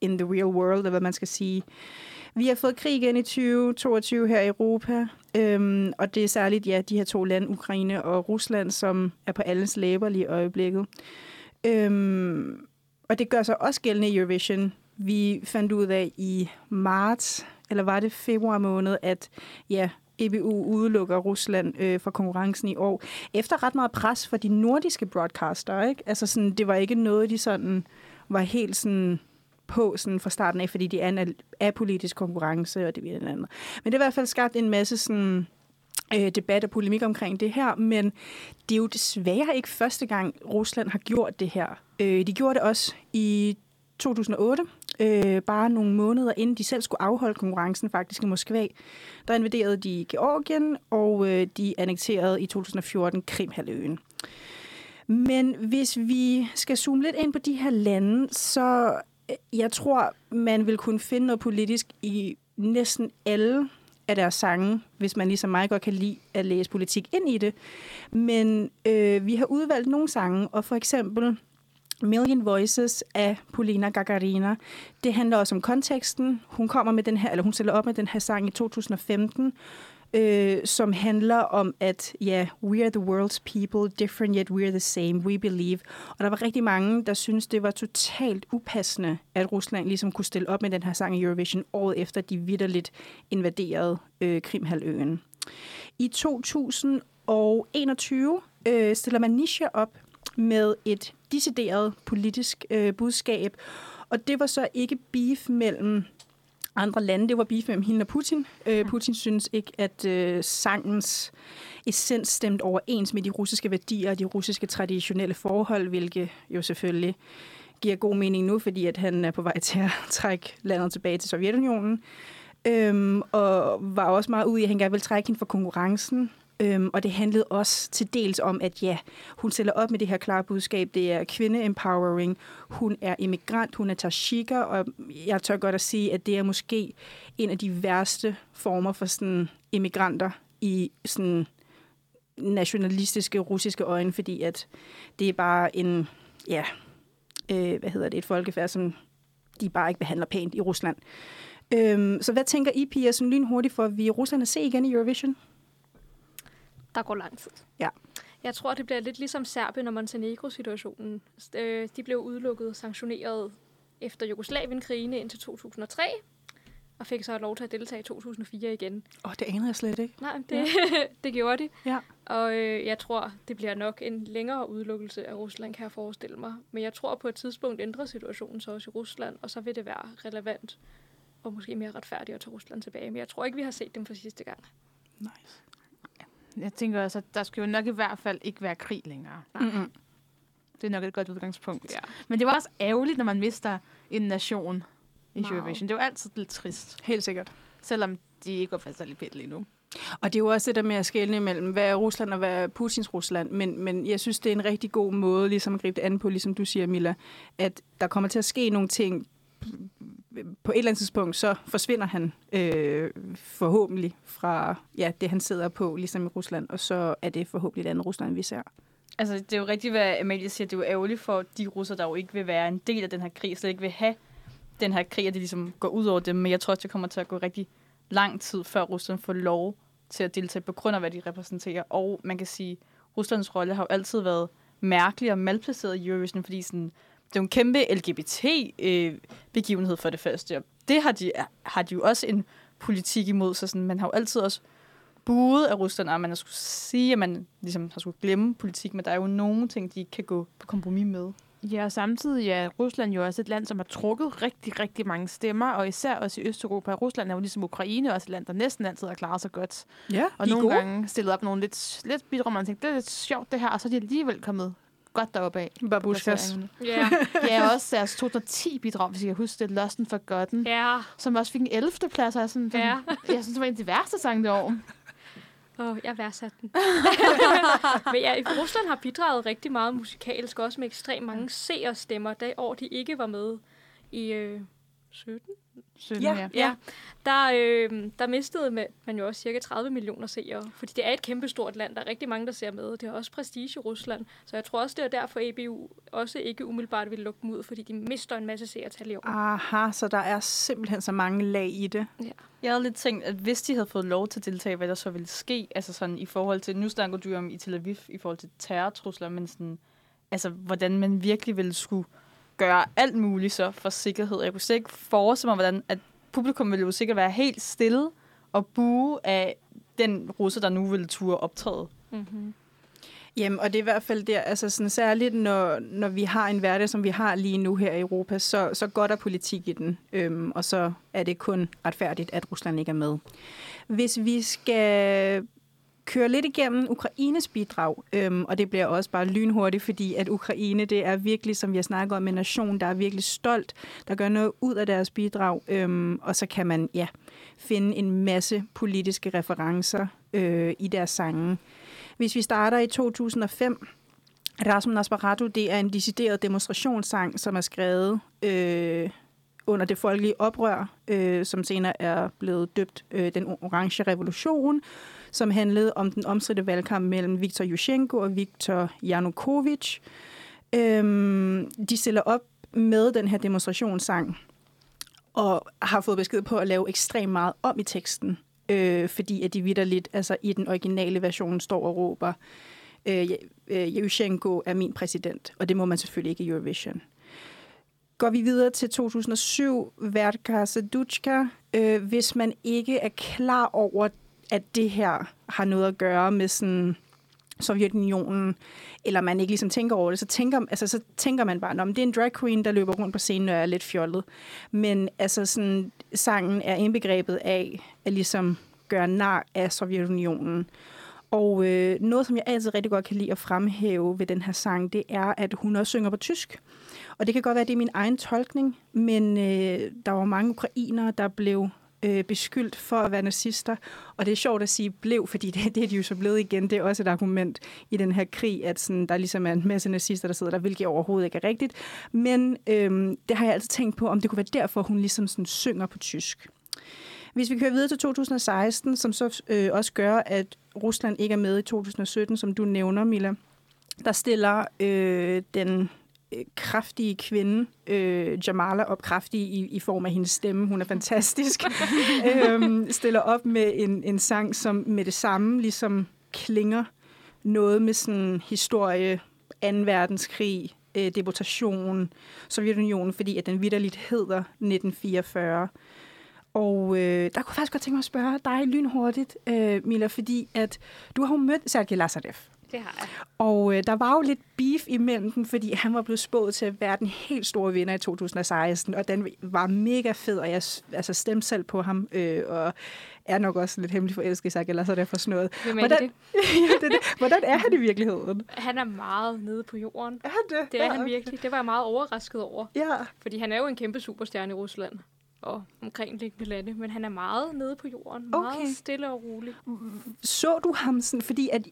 in the real world, eller hvad man skal sige. Vi har fået krig igen i 2022 her i Europa, øhm, og det er særligt ja, de her to lande, Ukraine og Rusland, som er på alles læber lige i øjeblikket. Øhm, og det gør sig også gældende i Eurovision. Vi fandt ud af i marts, eller var det februar måned, at ja, EBU udelukker Rusland øh, fra konkurrencen i år. Efter ret meget pres for de nordiske broadcaster, ikke? Altså sådan, det var ikke noget, de sådan var helt sådan på sådan fra starten af, fordi det er en apolitisk konkurrence, og det vil andet. Men det har i hvert fald skabt en masse sådan, øh, debat og polemik omkring det her, men det er jo desværre ikke første gang, Rusland har gjort det her. Øh, de gjorde det også i 2008, øh, bare nogle måneder inden de selv skulle afholde konkurrencen faktisk i Moskva. Der invaderede de Georgien, og øh, de annekterede i 2014 Krimhalvøen. Men hvis vi skal zoome lidt ind på de her lande, så øh, jeg tror, man vil kunne finde noget politisk i næsten alle af deres sange, hvis man ligesom mig godt kan lide at læse politik ind i det. Men øh, vi har udvalgt nogle sange, og for eksempel Million Voices af Polina Gagarina. Det handler også om konteksten. Hun kommer med den her, eller hun stiller op med den her sang i 2015, øh, som handler om, at ja, we are the world's people, different yet we're the same, we believe. Og der var rigtig mange, der synes det var totalt upassende, at Rusland ligesom kunne stille op med den her sang i Eurovision året efter, de vidderligt invaderede øh, Krimhalvøen. I 2021 øh, stiller man Nisha op med et decideret politisk øh, budskab, og det var så ikke beef mellem andre lande. Det var beef mellem hende og Putin. Øh, Putin synes ikke, at øh, sangens essens stemte overens med de russiske værdier og de russiske traditionelle forhold, hvilket jo selvfølgelig giver god mening nu, fordi at han er på vej til at <laughs> trække landet tilbage til Sovjetunionen. Øhm, og var også meget ude i, at han gerne ville trække hende for konkurrencen. Øhm, og det handlede også til dels om, at ja, hun stiller op med det her klare budskab. Det er kvinde-empowering. Hun er immigrant. Hun er tashika, Og jeg tør godt at sige, at det er måske en af de værste former for sådan immigranter i sådan nationalistiske russiske øjne, fordi at det er bare en, ja, øh, hvad hedder det, et folkefærd, som de bare ikke behandler pænt i Rusland. Øhm, så hvad tænker I, Pia, sådan lynhurtigt for, at vi i Rusland at se igen i Eurovision? Der går lang tid. Ja. Jeg tror, det bliver lidt ligesom Serbien og Montenegro-situationen. Øh, De blev udelukket, sanktioneret efter Jugoslavien-krigene indtil 2003. og fik så lov til at deltage i 2004 igen. Åh, oh, det anede jeg slet ikke. Nej, det, <laughs> det gjorde de. Ja. Og øh, jeg tror, det bliver nok en længere udelukkelse af Rusland, kan jeg forestille mig. Men jeg tror, på et tidspunkt ændrer situationen sig også i Rusland, og så vil det være relevant og måske mere retfærdigt at tage Rusland tilbage. Men jeg tror ikke, vi har set dem for sidste gang. Nice. Jeg tænker også, at der skal jo nok i hvert fald ikke være krig længere. Mm-hmm. Det er nok et godt udgangspunkt. Ja. Men det var også ærgerligt, når man mister en nation i Meget. Eurovision. Det var altid lidt trist, Helt sikkert. selvom de ikke var fast lidt pænt lige nu. Og det er jo også det der med at skelne imellem, hvad er Rusland og hvad er Putins Rusland. Men, men jeg synes, det er en rigtig god måde ligesom at gribe det an på, ligesom du siger, Mila, at der kommer til at ske nogle ting. På et eller andet tidspunkt, så forsvinder han øh, forhåbentlig fra ja, det, han sidder på, ligesom i Rusland. Og så er det forhåbentlig et andet Rusland, vi ser. Altså, det er jo rigtigt, hvad Amalie siger. Det er jo ærgerligt for de russer, der jo ikke vil være en del af den her krig, slet ikke vil have den her krig, at det ligesom går ud over dem. Men jeg tror også, det kommer til at gå rigtig lang tid, før Rusland får lov til at deltage på grund af, hvad de repræsenterer. Og man kan sige, Ruslands rolle har jo altid været mærkelig og malplaceret i Eurovision, fordi sådan, det er jo en kæmpe LGBT-begivenhed for det første. Og det har de, har de jo også en politik imod, så sådan, man har jo altid også buet af Rusland, og man har skulle sige, at man ligesom har skulle glemme politik, men der er jo nogle ting, de ikke kan gå på kompromis med. Ja, og samtidig er Rusland jo også et land, som har trukket rigtig, rigtig mange stemmer, og især også i Østeuropa. Rusland er jo ligesom Ukraine også et land, der næsten altid har klaret sig godt. Ja, Og nogle gange stillet op nogle lidt, lidt bidrag, man tænkte, det er lidt sjovt det her, og så er de alligevel kommet godt deroppe af. Babushkas. Ja. <laughs> Ja, også deres 2010-bidrag, hvis jeg kan huske det, Lost and Forgotten, ja. som også fik en 11. plads. Og jeg, sådan, Ja. jeg synes, det var en af de værste sange det år. Åh, jeg værdsatte den. <laughs> Men ja, Rusland har bidraget rigtig meget musikalsk, også med ekstremt mange seerstemmer, det år de ikke var med i øh, 17. 17, Ja. ja. Ja, der, øh, der mistede man man jo også cirka 30 millioner seere, fordi det er et kæmpestort land. Der er rigtig mange, der ser med. Det har også prestige i Rusland, så jeg tror også, det er derfor, ABU også ikke umiddelbart vil lukke dem ud, fordi de mister en masse seertal i år. Aha, så der er simpelthen så mange lag i det. Jeg havde lidt tænkt, at hvis de havde fået lov til at deltage, hvad der så ville ske, altså sådan i forhold til, nu snakker du om i Tel Aviv, i forhold til terrortrusler, men sådan, altså hvordan man virkelig ville skulle gøre alt muligt så for sikkerhed. Jeg kunne slet ikke forestille mig, hvordan at publikum ville jo sikkert være helt stille og bue af den russer, der nu ville turde optræde. Mm-hmm. Jamen, og det er i hvert fald der, altså sådan særligt, når, når vi har en hverdag, som vi har lige nu her i Europa, så, så går der politik i den, øhm, og så er det kun retfærdigt, at Rusland ikke er med. Hvis vi skal køre lidt igennem Ukraines bidrag, øhm, og det bliver også bare lynhurtigt, fordi at Ukraine, det er virkelig, som vi har snakket om, en nation, der er virkelig stolt, der gør noget ud af deres bidrag, øhm, og så kan man ja, finde en masse politiske referencer øh, i deres sange. Hvis vi starter i 2005, Rasmus Nasparatu, det er en decideret demonstrationssang, som er skrevet øh, under det folkelige oprør, øh, som senere er blevet døbt øh, Den Orange Revolution, som handlede om den omstridte valgkamp mellem Viktor Yushchenko og Viktor Yanukovych. Øhm, de stiller op med den her demonstrationssang, og har fået besked på at lave ekstremt meget om i teksten, øh, fordi at de vidderligt, altså i den originale version, står og råber, øh, øh Yushchenko er min præsident, og det må man selvfølgelig ikke i Eurovision. Går vi videre til 2007, Vertka Seduchka. Øh, hvis man ikke er klar over, at det her har noget at gøre med sådan Sovjetunionen, eller man ikke ligesom tænker over det, så tænker, altså, så tænker man bare, om det er en drag queen, der løber rundt på scenen og er lidt fjollet. Men altså, sådan, sangen er indbegrebet af at ligesom gøre nar af Sovjetunionen. Og øh, noget, som jeg altid rigtig godt kan lide at fremhæve ved den her sang, det er, at hun også synger på tysk. Og det kan godt være, at det er min egen tolkning, men øh, der var mange ukrainere, der blev øh, beskyldt for at være nazister. Og det er sjovt at sige blev, fordi det, det er de jo så blevet igen. Det er også et argument i den her krig, at sådan, der ligesom er en masse nazister, der sidder der, hvilket overhovedet ikke er rigtigt. Men øh, det har jeg altid tænkt på, om det kunne være derfor, hun ligesom sådan synger på tysk. Hvis vi kører videre til 2016, som så øh, også gør, at Rusland ikke er med i 2017, som du nævner, Mila, der stiller øh, den kraftige kvinde, øh, Jamala, op kraftig i, i form af hendes stemme. Hun er fantastisk. <laughs> øhm, stiller op med en, en sang, som med det samme ligesom klinger noget med sådan historie, 2. verdenskrig, øh, deportation, Sovjetunionen, fordi at den vidderligt hedder 1944. Og øh, der kunne jeg faktisk godt tænke mig at spørge dig lynhurtigt, øh, Mila, fordi at du har jo mødt Sergej Lazarev. Det har jeg. Og øh, der var jo lidt beef imellem dem, fordi han var blevet spået til at være den helt store vinder i 2016, og den var mega fed, og jeg altså, stemte selv på ham, øh, og er nok også lidt hemmelig forelsket i Sergej Lazarev for sådan noget. Hvem er Hvordan, det? <laughs> ja, det, er det. Hvordan er han i virkeligheden? Han er meget nede på jorden. Er han det? Det er ja, han okay. virkelig. Det var jeg meget overrasket over. Ja, Fordi han er jo en kæmpe superstjerne i Rusland og omkringliggende lande, men han er meget nede på jorden. Meget Okay. stille og rolig. så du ham sådan, fordi at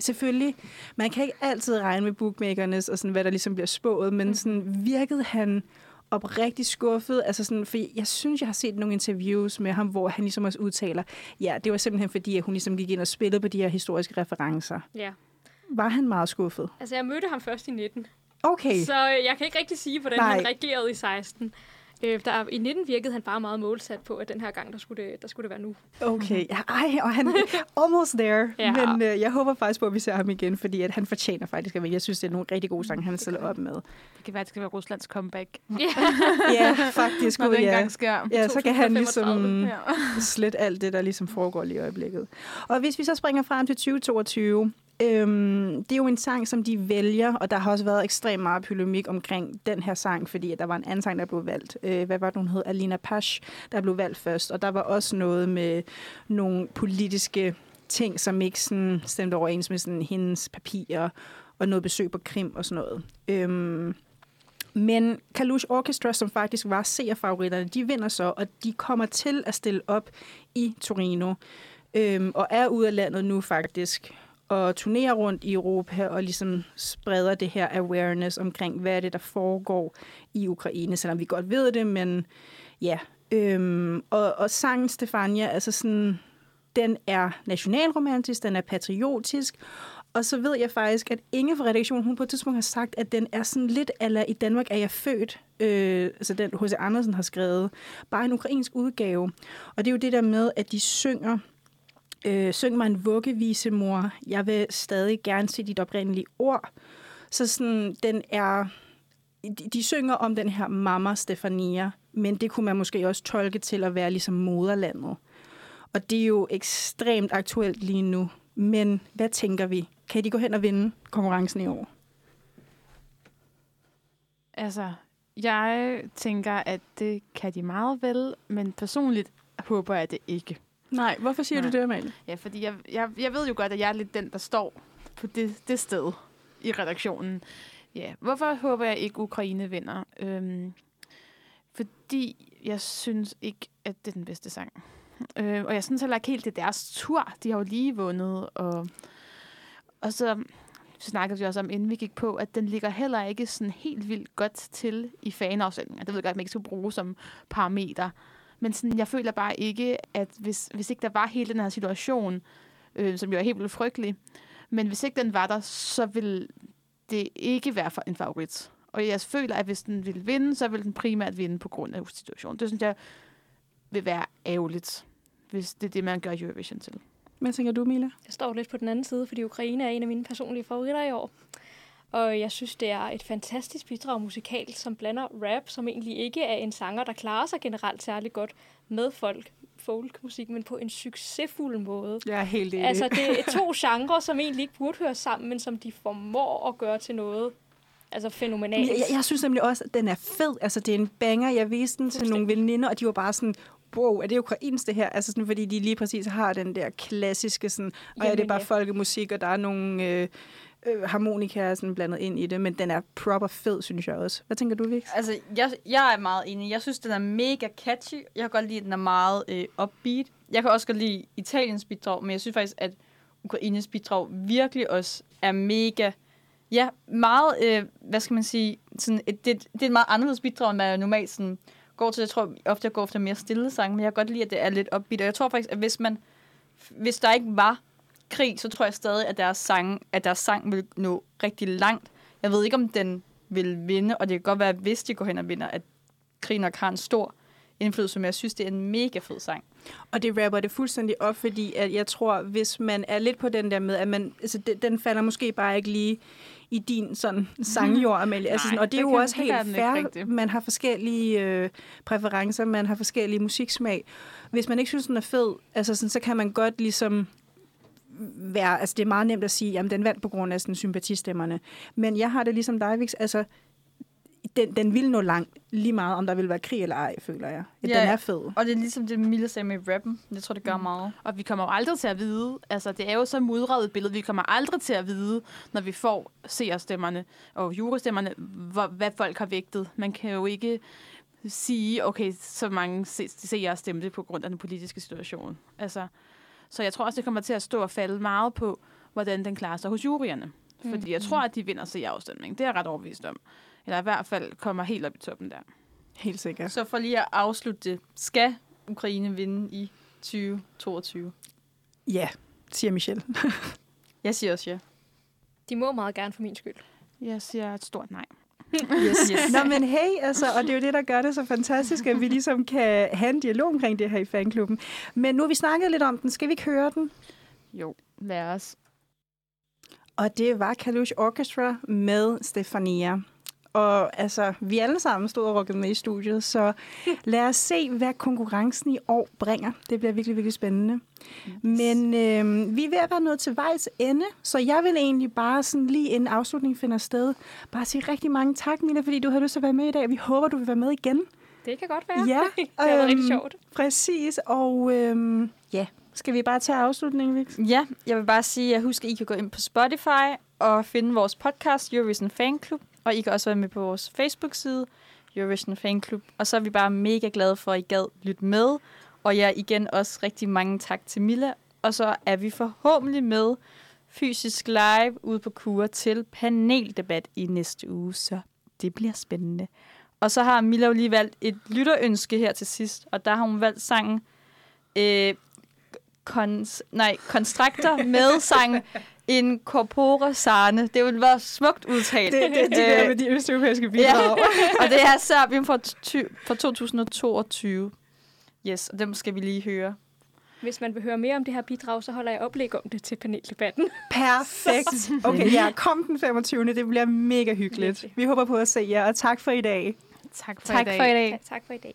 selvfølgelig, man kan ikke altid regne med bookmakernes og sådan, hvad der ligesom bliver spået, men sådan virkede han oprigtigt skuffet. Altså sådan, for jeg synes, jeg har set nogle interviews med ham, hvor han ligesom også udtaler, ja, det var simpelthen fordi, at hun ligesom gik ind og spillede på de her historiske referencer. Ja. Var han meget skuffet? Altså, jeg mødte ham først i 19, Okay. så øh, jeg kan ikke rigtig sige, hvordan Nej. han reagerede i 16. Øh, der, I 19 virkede han bare meget målsat på, at den her gang, der skulle det, der skulle det være nu. Okay, ja, ej, og han <laughs> almost there. Ja. Men øh, jeg håber faktisk på, at vi ser ham igen, fordi at han fortjener faktisk at vinde. Jeg synes, det er nogle rigtig gode sange, han stiller op med. Det kan være, at det skal være Ruslands comeback. Ja, <laughs> faktisk. Når det ja. engang sker. Ja, så kan han 2035. ligesom Ja. slet alt det, der ligesom foregår lige i øjeblikket. Og hvis vi så springer frem til 2022, øhm, det er jo en sang, som de vælger, og der har også været ekstremt meget polemik omkring den her sang, fordi at der var en anden sang, der blev valgt. Øh, hvad var det, hun hed? Alina Pash, der blev valgt først. Og der var også noget med nogle politiske ting, som ikke sådan stemte overens med sådan hendes papirer og noget besøg på Krim og sådan noget. Øhm, men Kalush Orchestra, som faktisk var seerfavoritterne, de vinder så, og de kommer til at stille op i Torino, øhm, og er ude af landet nu faktisk, og turnerer rundt i Europa, og ligesom spreder det her awareness omkring, hvad er det, der foregår i Ukraine, selvom vi godt ved det, men ja. Øhm, og, og sangen Stefania, altså sådan, den er nationalromantisk, den er patriotisk, og så ved jeg faktisk, at Inge fra redaktionen, hun på et tidspunkt har sagt, at den er sådan lidt, eller i Danmark er jeg født, øh, altså den H.C. Andersen har skrevet, bare en ukrainsk udgave. Og det er jo det der med, at de synger, øh, syng mig en vuggevise, mor, jeg vil stadig gerne se dit oprindelige ord. Så sådan, den er, de, de synger om den her mamma Stefania, men det kunne man måske også tolke til at være ligesom moderlandet. Og det er jo ekstremt aktuelt lige nu. Men hvad tænker vi? Kan de gå hen og vinde konkurrencen i år? Altså, jeg tænker, at det kan de meget vel, men personligt håber jeg det ikke. Nej, hvorfor siger Nej. du det, Amalie? Ja, fordi jeg, jeg, jeg ved jo godt, at jeg er lidt den, der står på det, det sted i redaktionen. Ja, hvorfor håber jeg ikke, Ukraine vinder? Øhm, fordi jeg synes ikke, at det er den bedste sang. Øh, og jeg synes heller ikke helt, det er deres tur. De har jo lige vundet. Og, og så snakkede vi også om, inden vi gik på, at den ligger heller ikke sådan helt vildt godt til i fanafsætninger. Det ved jeg godt, at man ikke skal bruge som parameter. Men sådan, jeg føler bare ikke, at hvis, hvis ikke der var hele den her situation, øh, som jo er helt vildt frygtelig, men hvis ikke den var der, så vil det ikke være for en favorit. Og jeg føler, at hvis den ville vinde, så vil den primært vinde på grund af situationen. Det synes jeg vil være ærgerligt, hvis det er det, man gør Eurovision til. Hvad tænker du, Mila? Jeg står lidt på den anden side, fordi Ukraine er en af mine personlige favoritter i år. Og jeg synes, det er et fantastisk bidrag musikalt, som blander rap, som egentlig ikke er en sanger, der klarer sig generelt særlig godt med folk, folkmusik, men på en succesfuld måde. Jeg er helt enig. Altså, det er to <laughs> genrer, som egentlig ikke burde høre sammen, men som de formår at gøre til noget altså fænomenalt. jeg, jeg, jeg synes nemlig også, at den er fed. Altså, det er en banger. Jeg viste den til nogle veninder, og de var bare sådan, wow, er det ukrainsk det her? Altså sådan, fordi de lige præcis har den der klassiske, sådan, og ja, det er Jamen, bare ja. folkemusik, og der er nogle øh, øh, harmonikaer sådan blandet ind i det, men den er proper fed, synes jeg også. Hvad tænker du, Vix? Altså, jeg, jeg er meget enig. Jeg synes, den er mega catchy. Jeg kan godt lide, at den er meget øh, upbeat. Jeg kan også godt lide Italiens bidrag, men jeg synes faktisk, at Ukraines bidrag virkelig også er mega... Ja, meget, øh, hvad skal man sige, sådan et, det, det er et meget anderledes bidrag, end man normalt sådan går til. Jeg tror ofte, jeg går efter mere stille sange, men jeg kan godt lide, at det er lidt upbeat. Og jeg tror faktisk, at hvis man, hvis der ikke var krig, så tror jeg stadig, at deres sang, at deres sang vil nå rigtig langt. Jeg ved ikke, om den vil vinde, og det kan godt være, at hvis de går hen og vinder, at krigen nok har en stor indflydelse, men jeg synes, det er en mega fed sang. Og det rapper det fuldstændig op, fordi at jeg tror, hvis man er lidt på den der med, at man, altså, den, den falder måske bare ikke lige i din sådan <laughs> sangjord, Amalie. Altså, sådan, og det er jo kan- også helt fair. Man har forskellige øh, præferencer, man har forskellige musiksmag. Hvis man ikke synes, den er fed, altså, sådan, så kan man godt ligesom være, altså det er meget nemt at sige, jamen den vandt på grund af sådan, sympatistemmerne. Men jeg har det ligesom dig, Vix, altså den, den vil nå langt, lige meget om der vil være krig eller ej, føler jeg. Ja, Ja. den er fed. Og det er ligesom det, Mille sagde med rappen. Jeg tror, det gør meget. Og vi kommer jo aldrig til at vide, altså det er jo så mudret et billede, vi kommer aldrig til at vide, når vi får seerstemmerne og jurastemmerne, hvor, hvad folk har vægtet. Man kan jo ikke sige, okay, så mange se- seere stemte på grund af den politiske situation. Altså, så jeg tror også, det kommer til at stå og falde meget på, hvordan den klarer sig hos juryerne. Fordi jeg tror, at de vinder seerafstemningen. Det er jeg ret overbevist om. Eller i hvert fald kommer helt op i toppen der. Helt sikkert. Så for lige at afslutte det. Skal Ukraine vinde i 2022? Ja, siger Michelle. <laughs> Jeg siger også ja. De må meget gerne for min skyld. Jeg siger et stort nej. Yes. yes. Nå, men hey, altså, og det er jo det, der gør det så fantastisk, at vi ligesom kan have en dialog omkring det her i fanklubben. Men nu har vi snakket lidt om den. Skal vi ikke høre den? Jo, lad os. Og det var Kalush Orchestra med Stefania. Og altså, vi alle sammen stod og rockede med i studiet, så <laughs> lad os se, hvad konkurrencen i år bringer. Det bliver virkelig, virkelig spændende. Men øh, vi er ved at være nået til vejs ende, så jeg vil egentlig bare sådan lige inden afslutningen finder sted, bare sige rigtig mange tak, Mila, fordi du havde lyst til at være med i dag. Vi håber, du vil være med igen. Det kan godt være. Ja, <laughs> det har været rigtig øhm, sjovt. Præcis, og øhm, ja, skal vi bare tage afslutningen, Vix? Ja, jeg vil bare sige, at husk, at I kan gå ind på Spotify og finde vores podcast, Eurovision Fan Club. Og I kan også være med på vores Facebook-side, Eurovision Fan Club. Og så er vi bare mega glade for, at I gad lytte med. Og ja, igen også rigtig mange tak til Milla. Og så er vi forhåbentlig med fysisk live ude på kur til paneldebat i næste uge. Så det bliver spændende. Og så har Milla jo lige valgt et lytterønske her til sidst. Og der har hun valgt sangen øh, kons, nej, konstrakter med sang <laughs> in corpore sane. Det vil være smukt udtalt. Det, det, det der med de østeuropæiske bidrag. <laughs> og det er Serbien fra, ty- fra 2022. Yes, og dem skal vi lige høre. Hvis man vil høre mere om det her bidrag, så holder jeg oplæg om det til paneldebatten. Perfekt. <laughs> Okay, ja, kom den 25. Det bliver mega hyggeligt. Vi håber på at se jer, og tak for i dag. Tak for Tak i dag. for i dag. Ja, tak for i dag.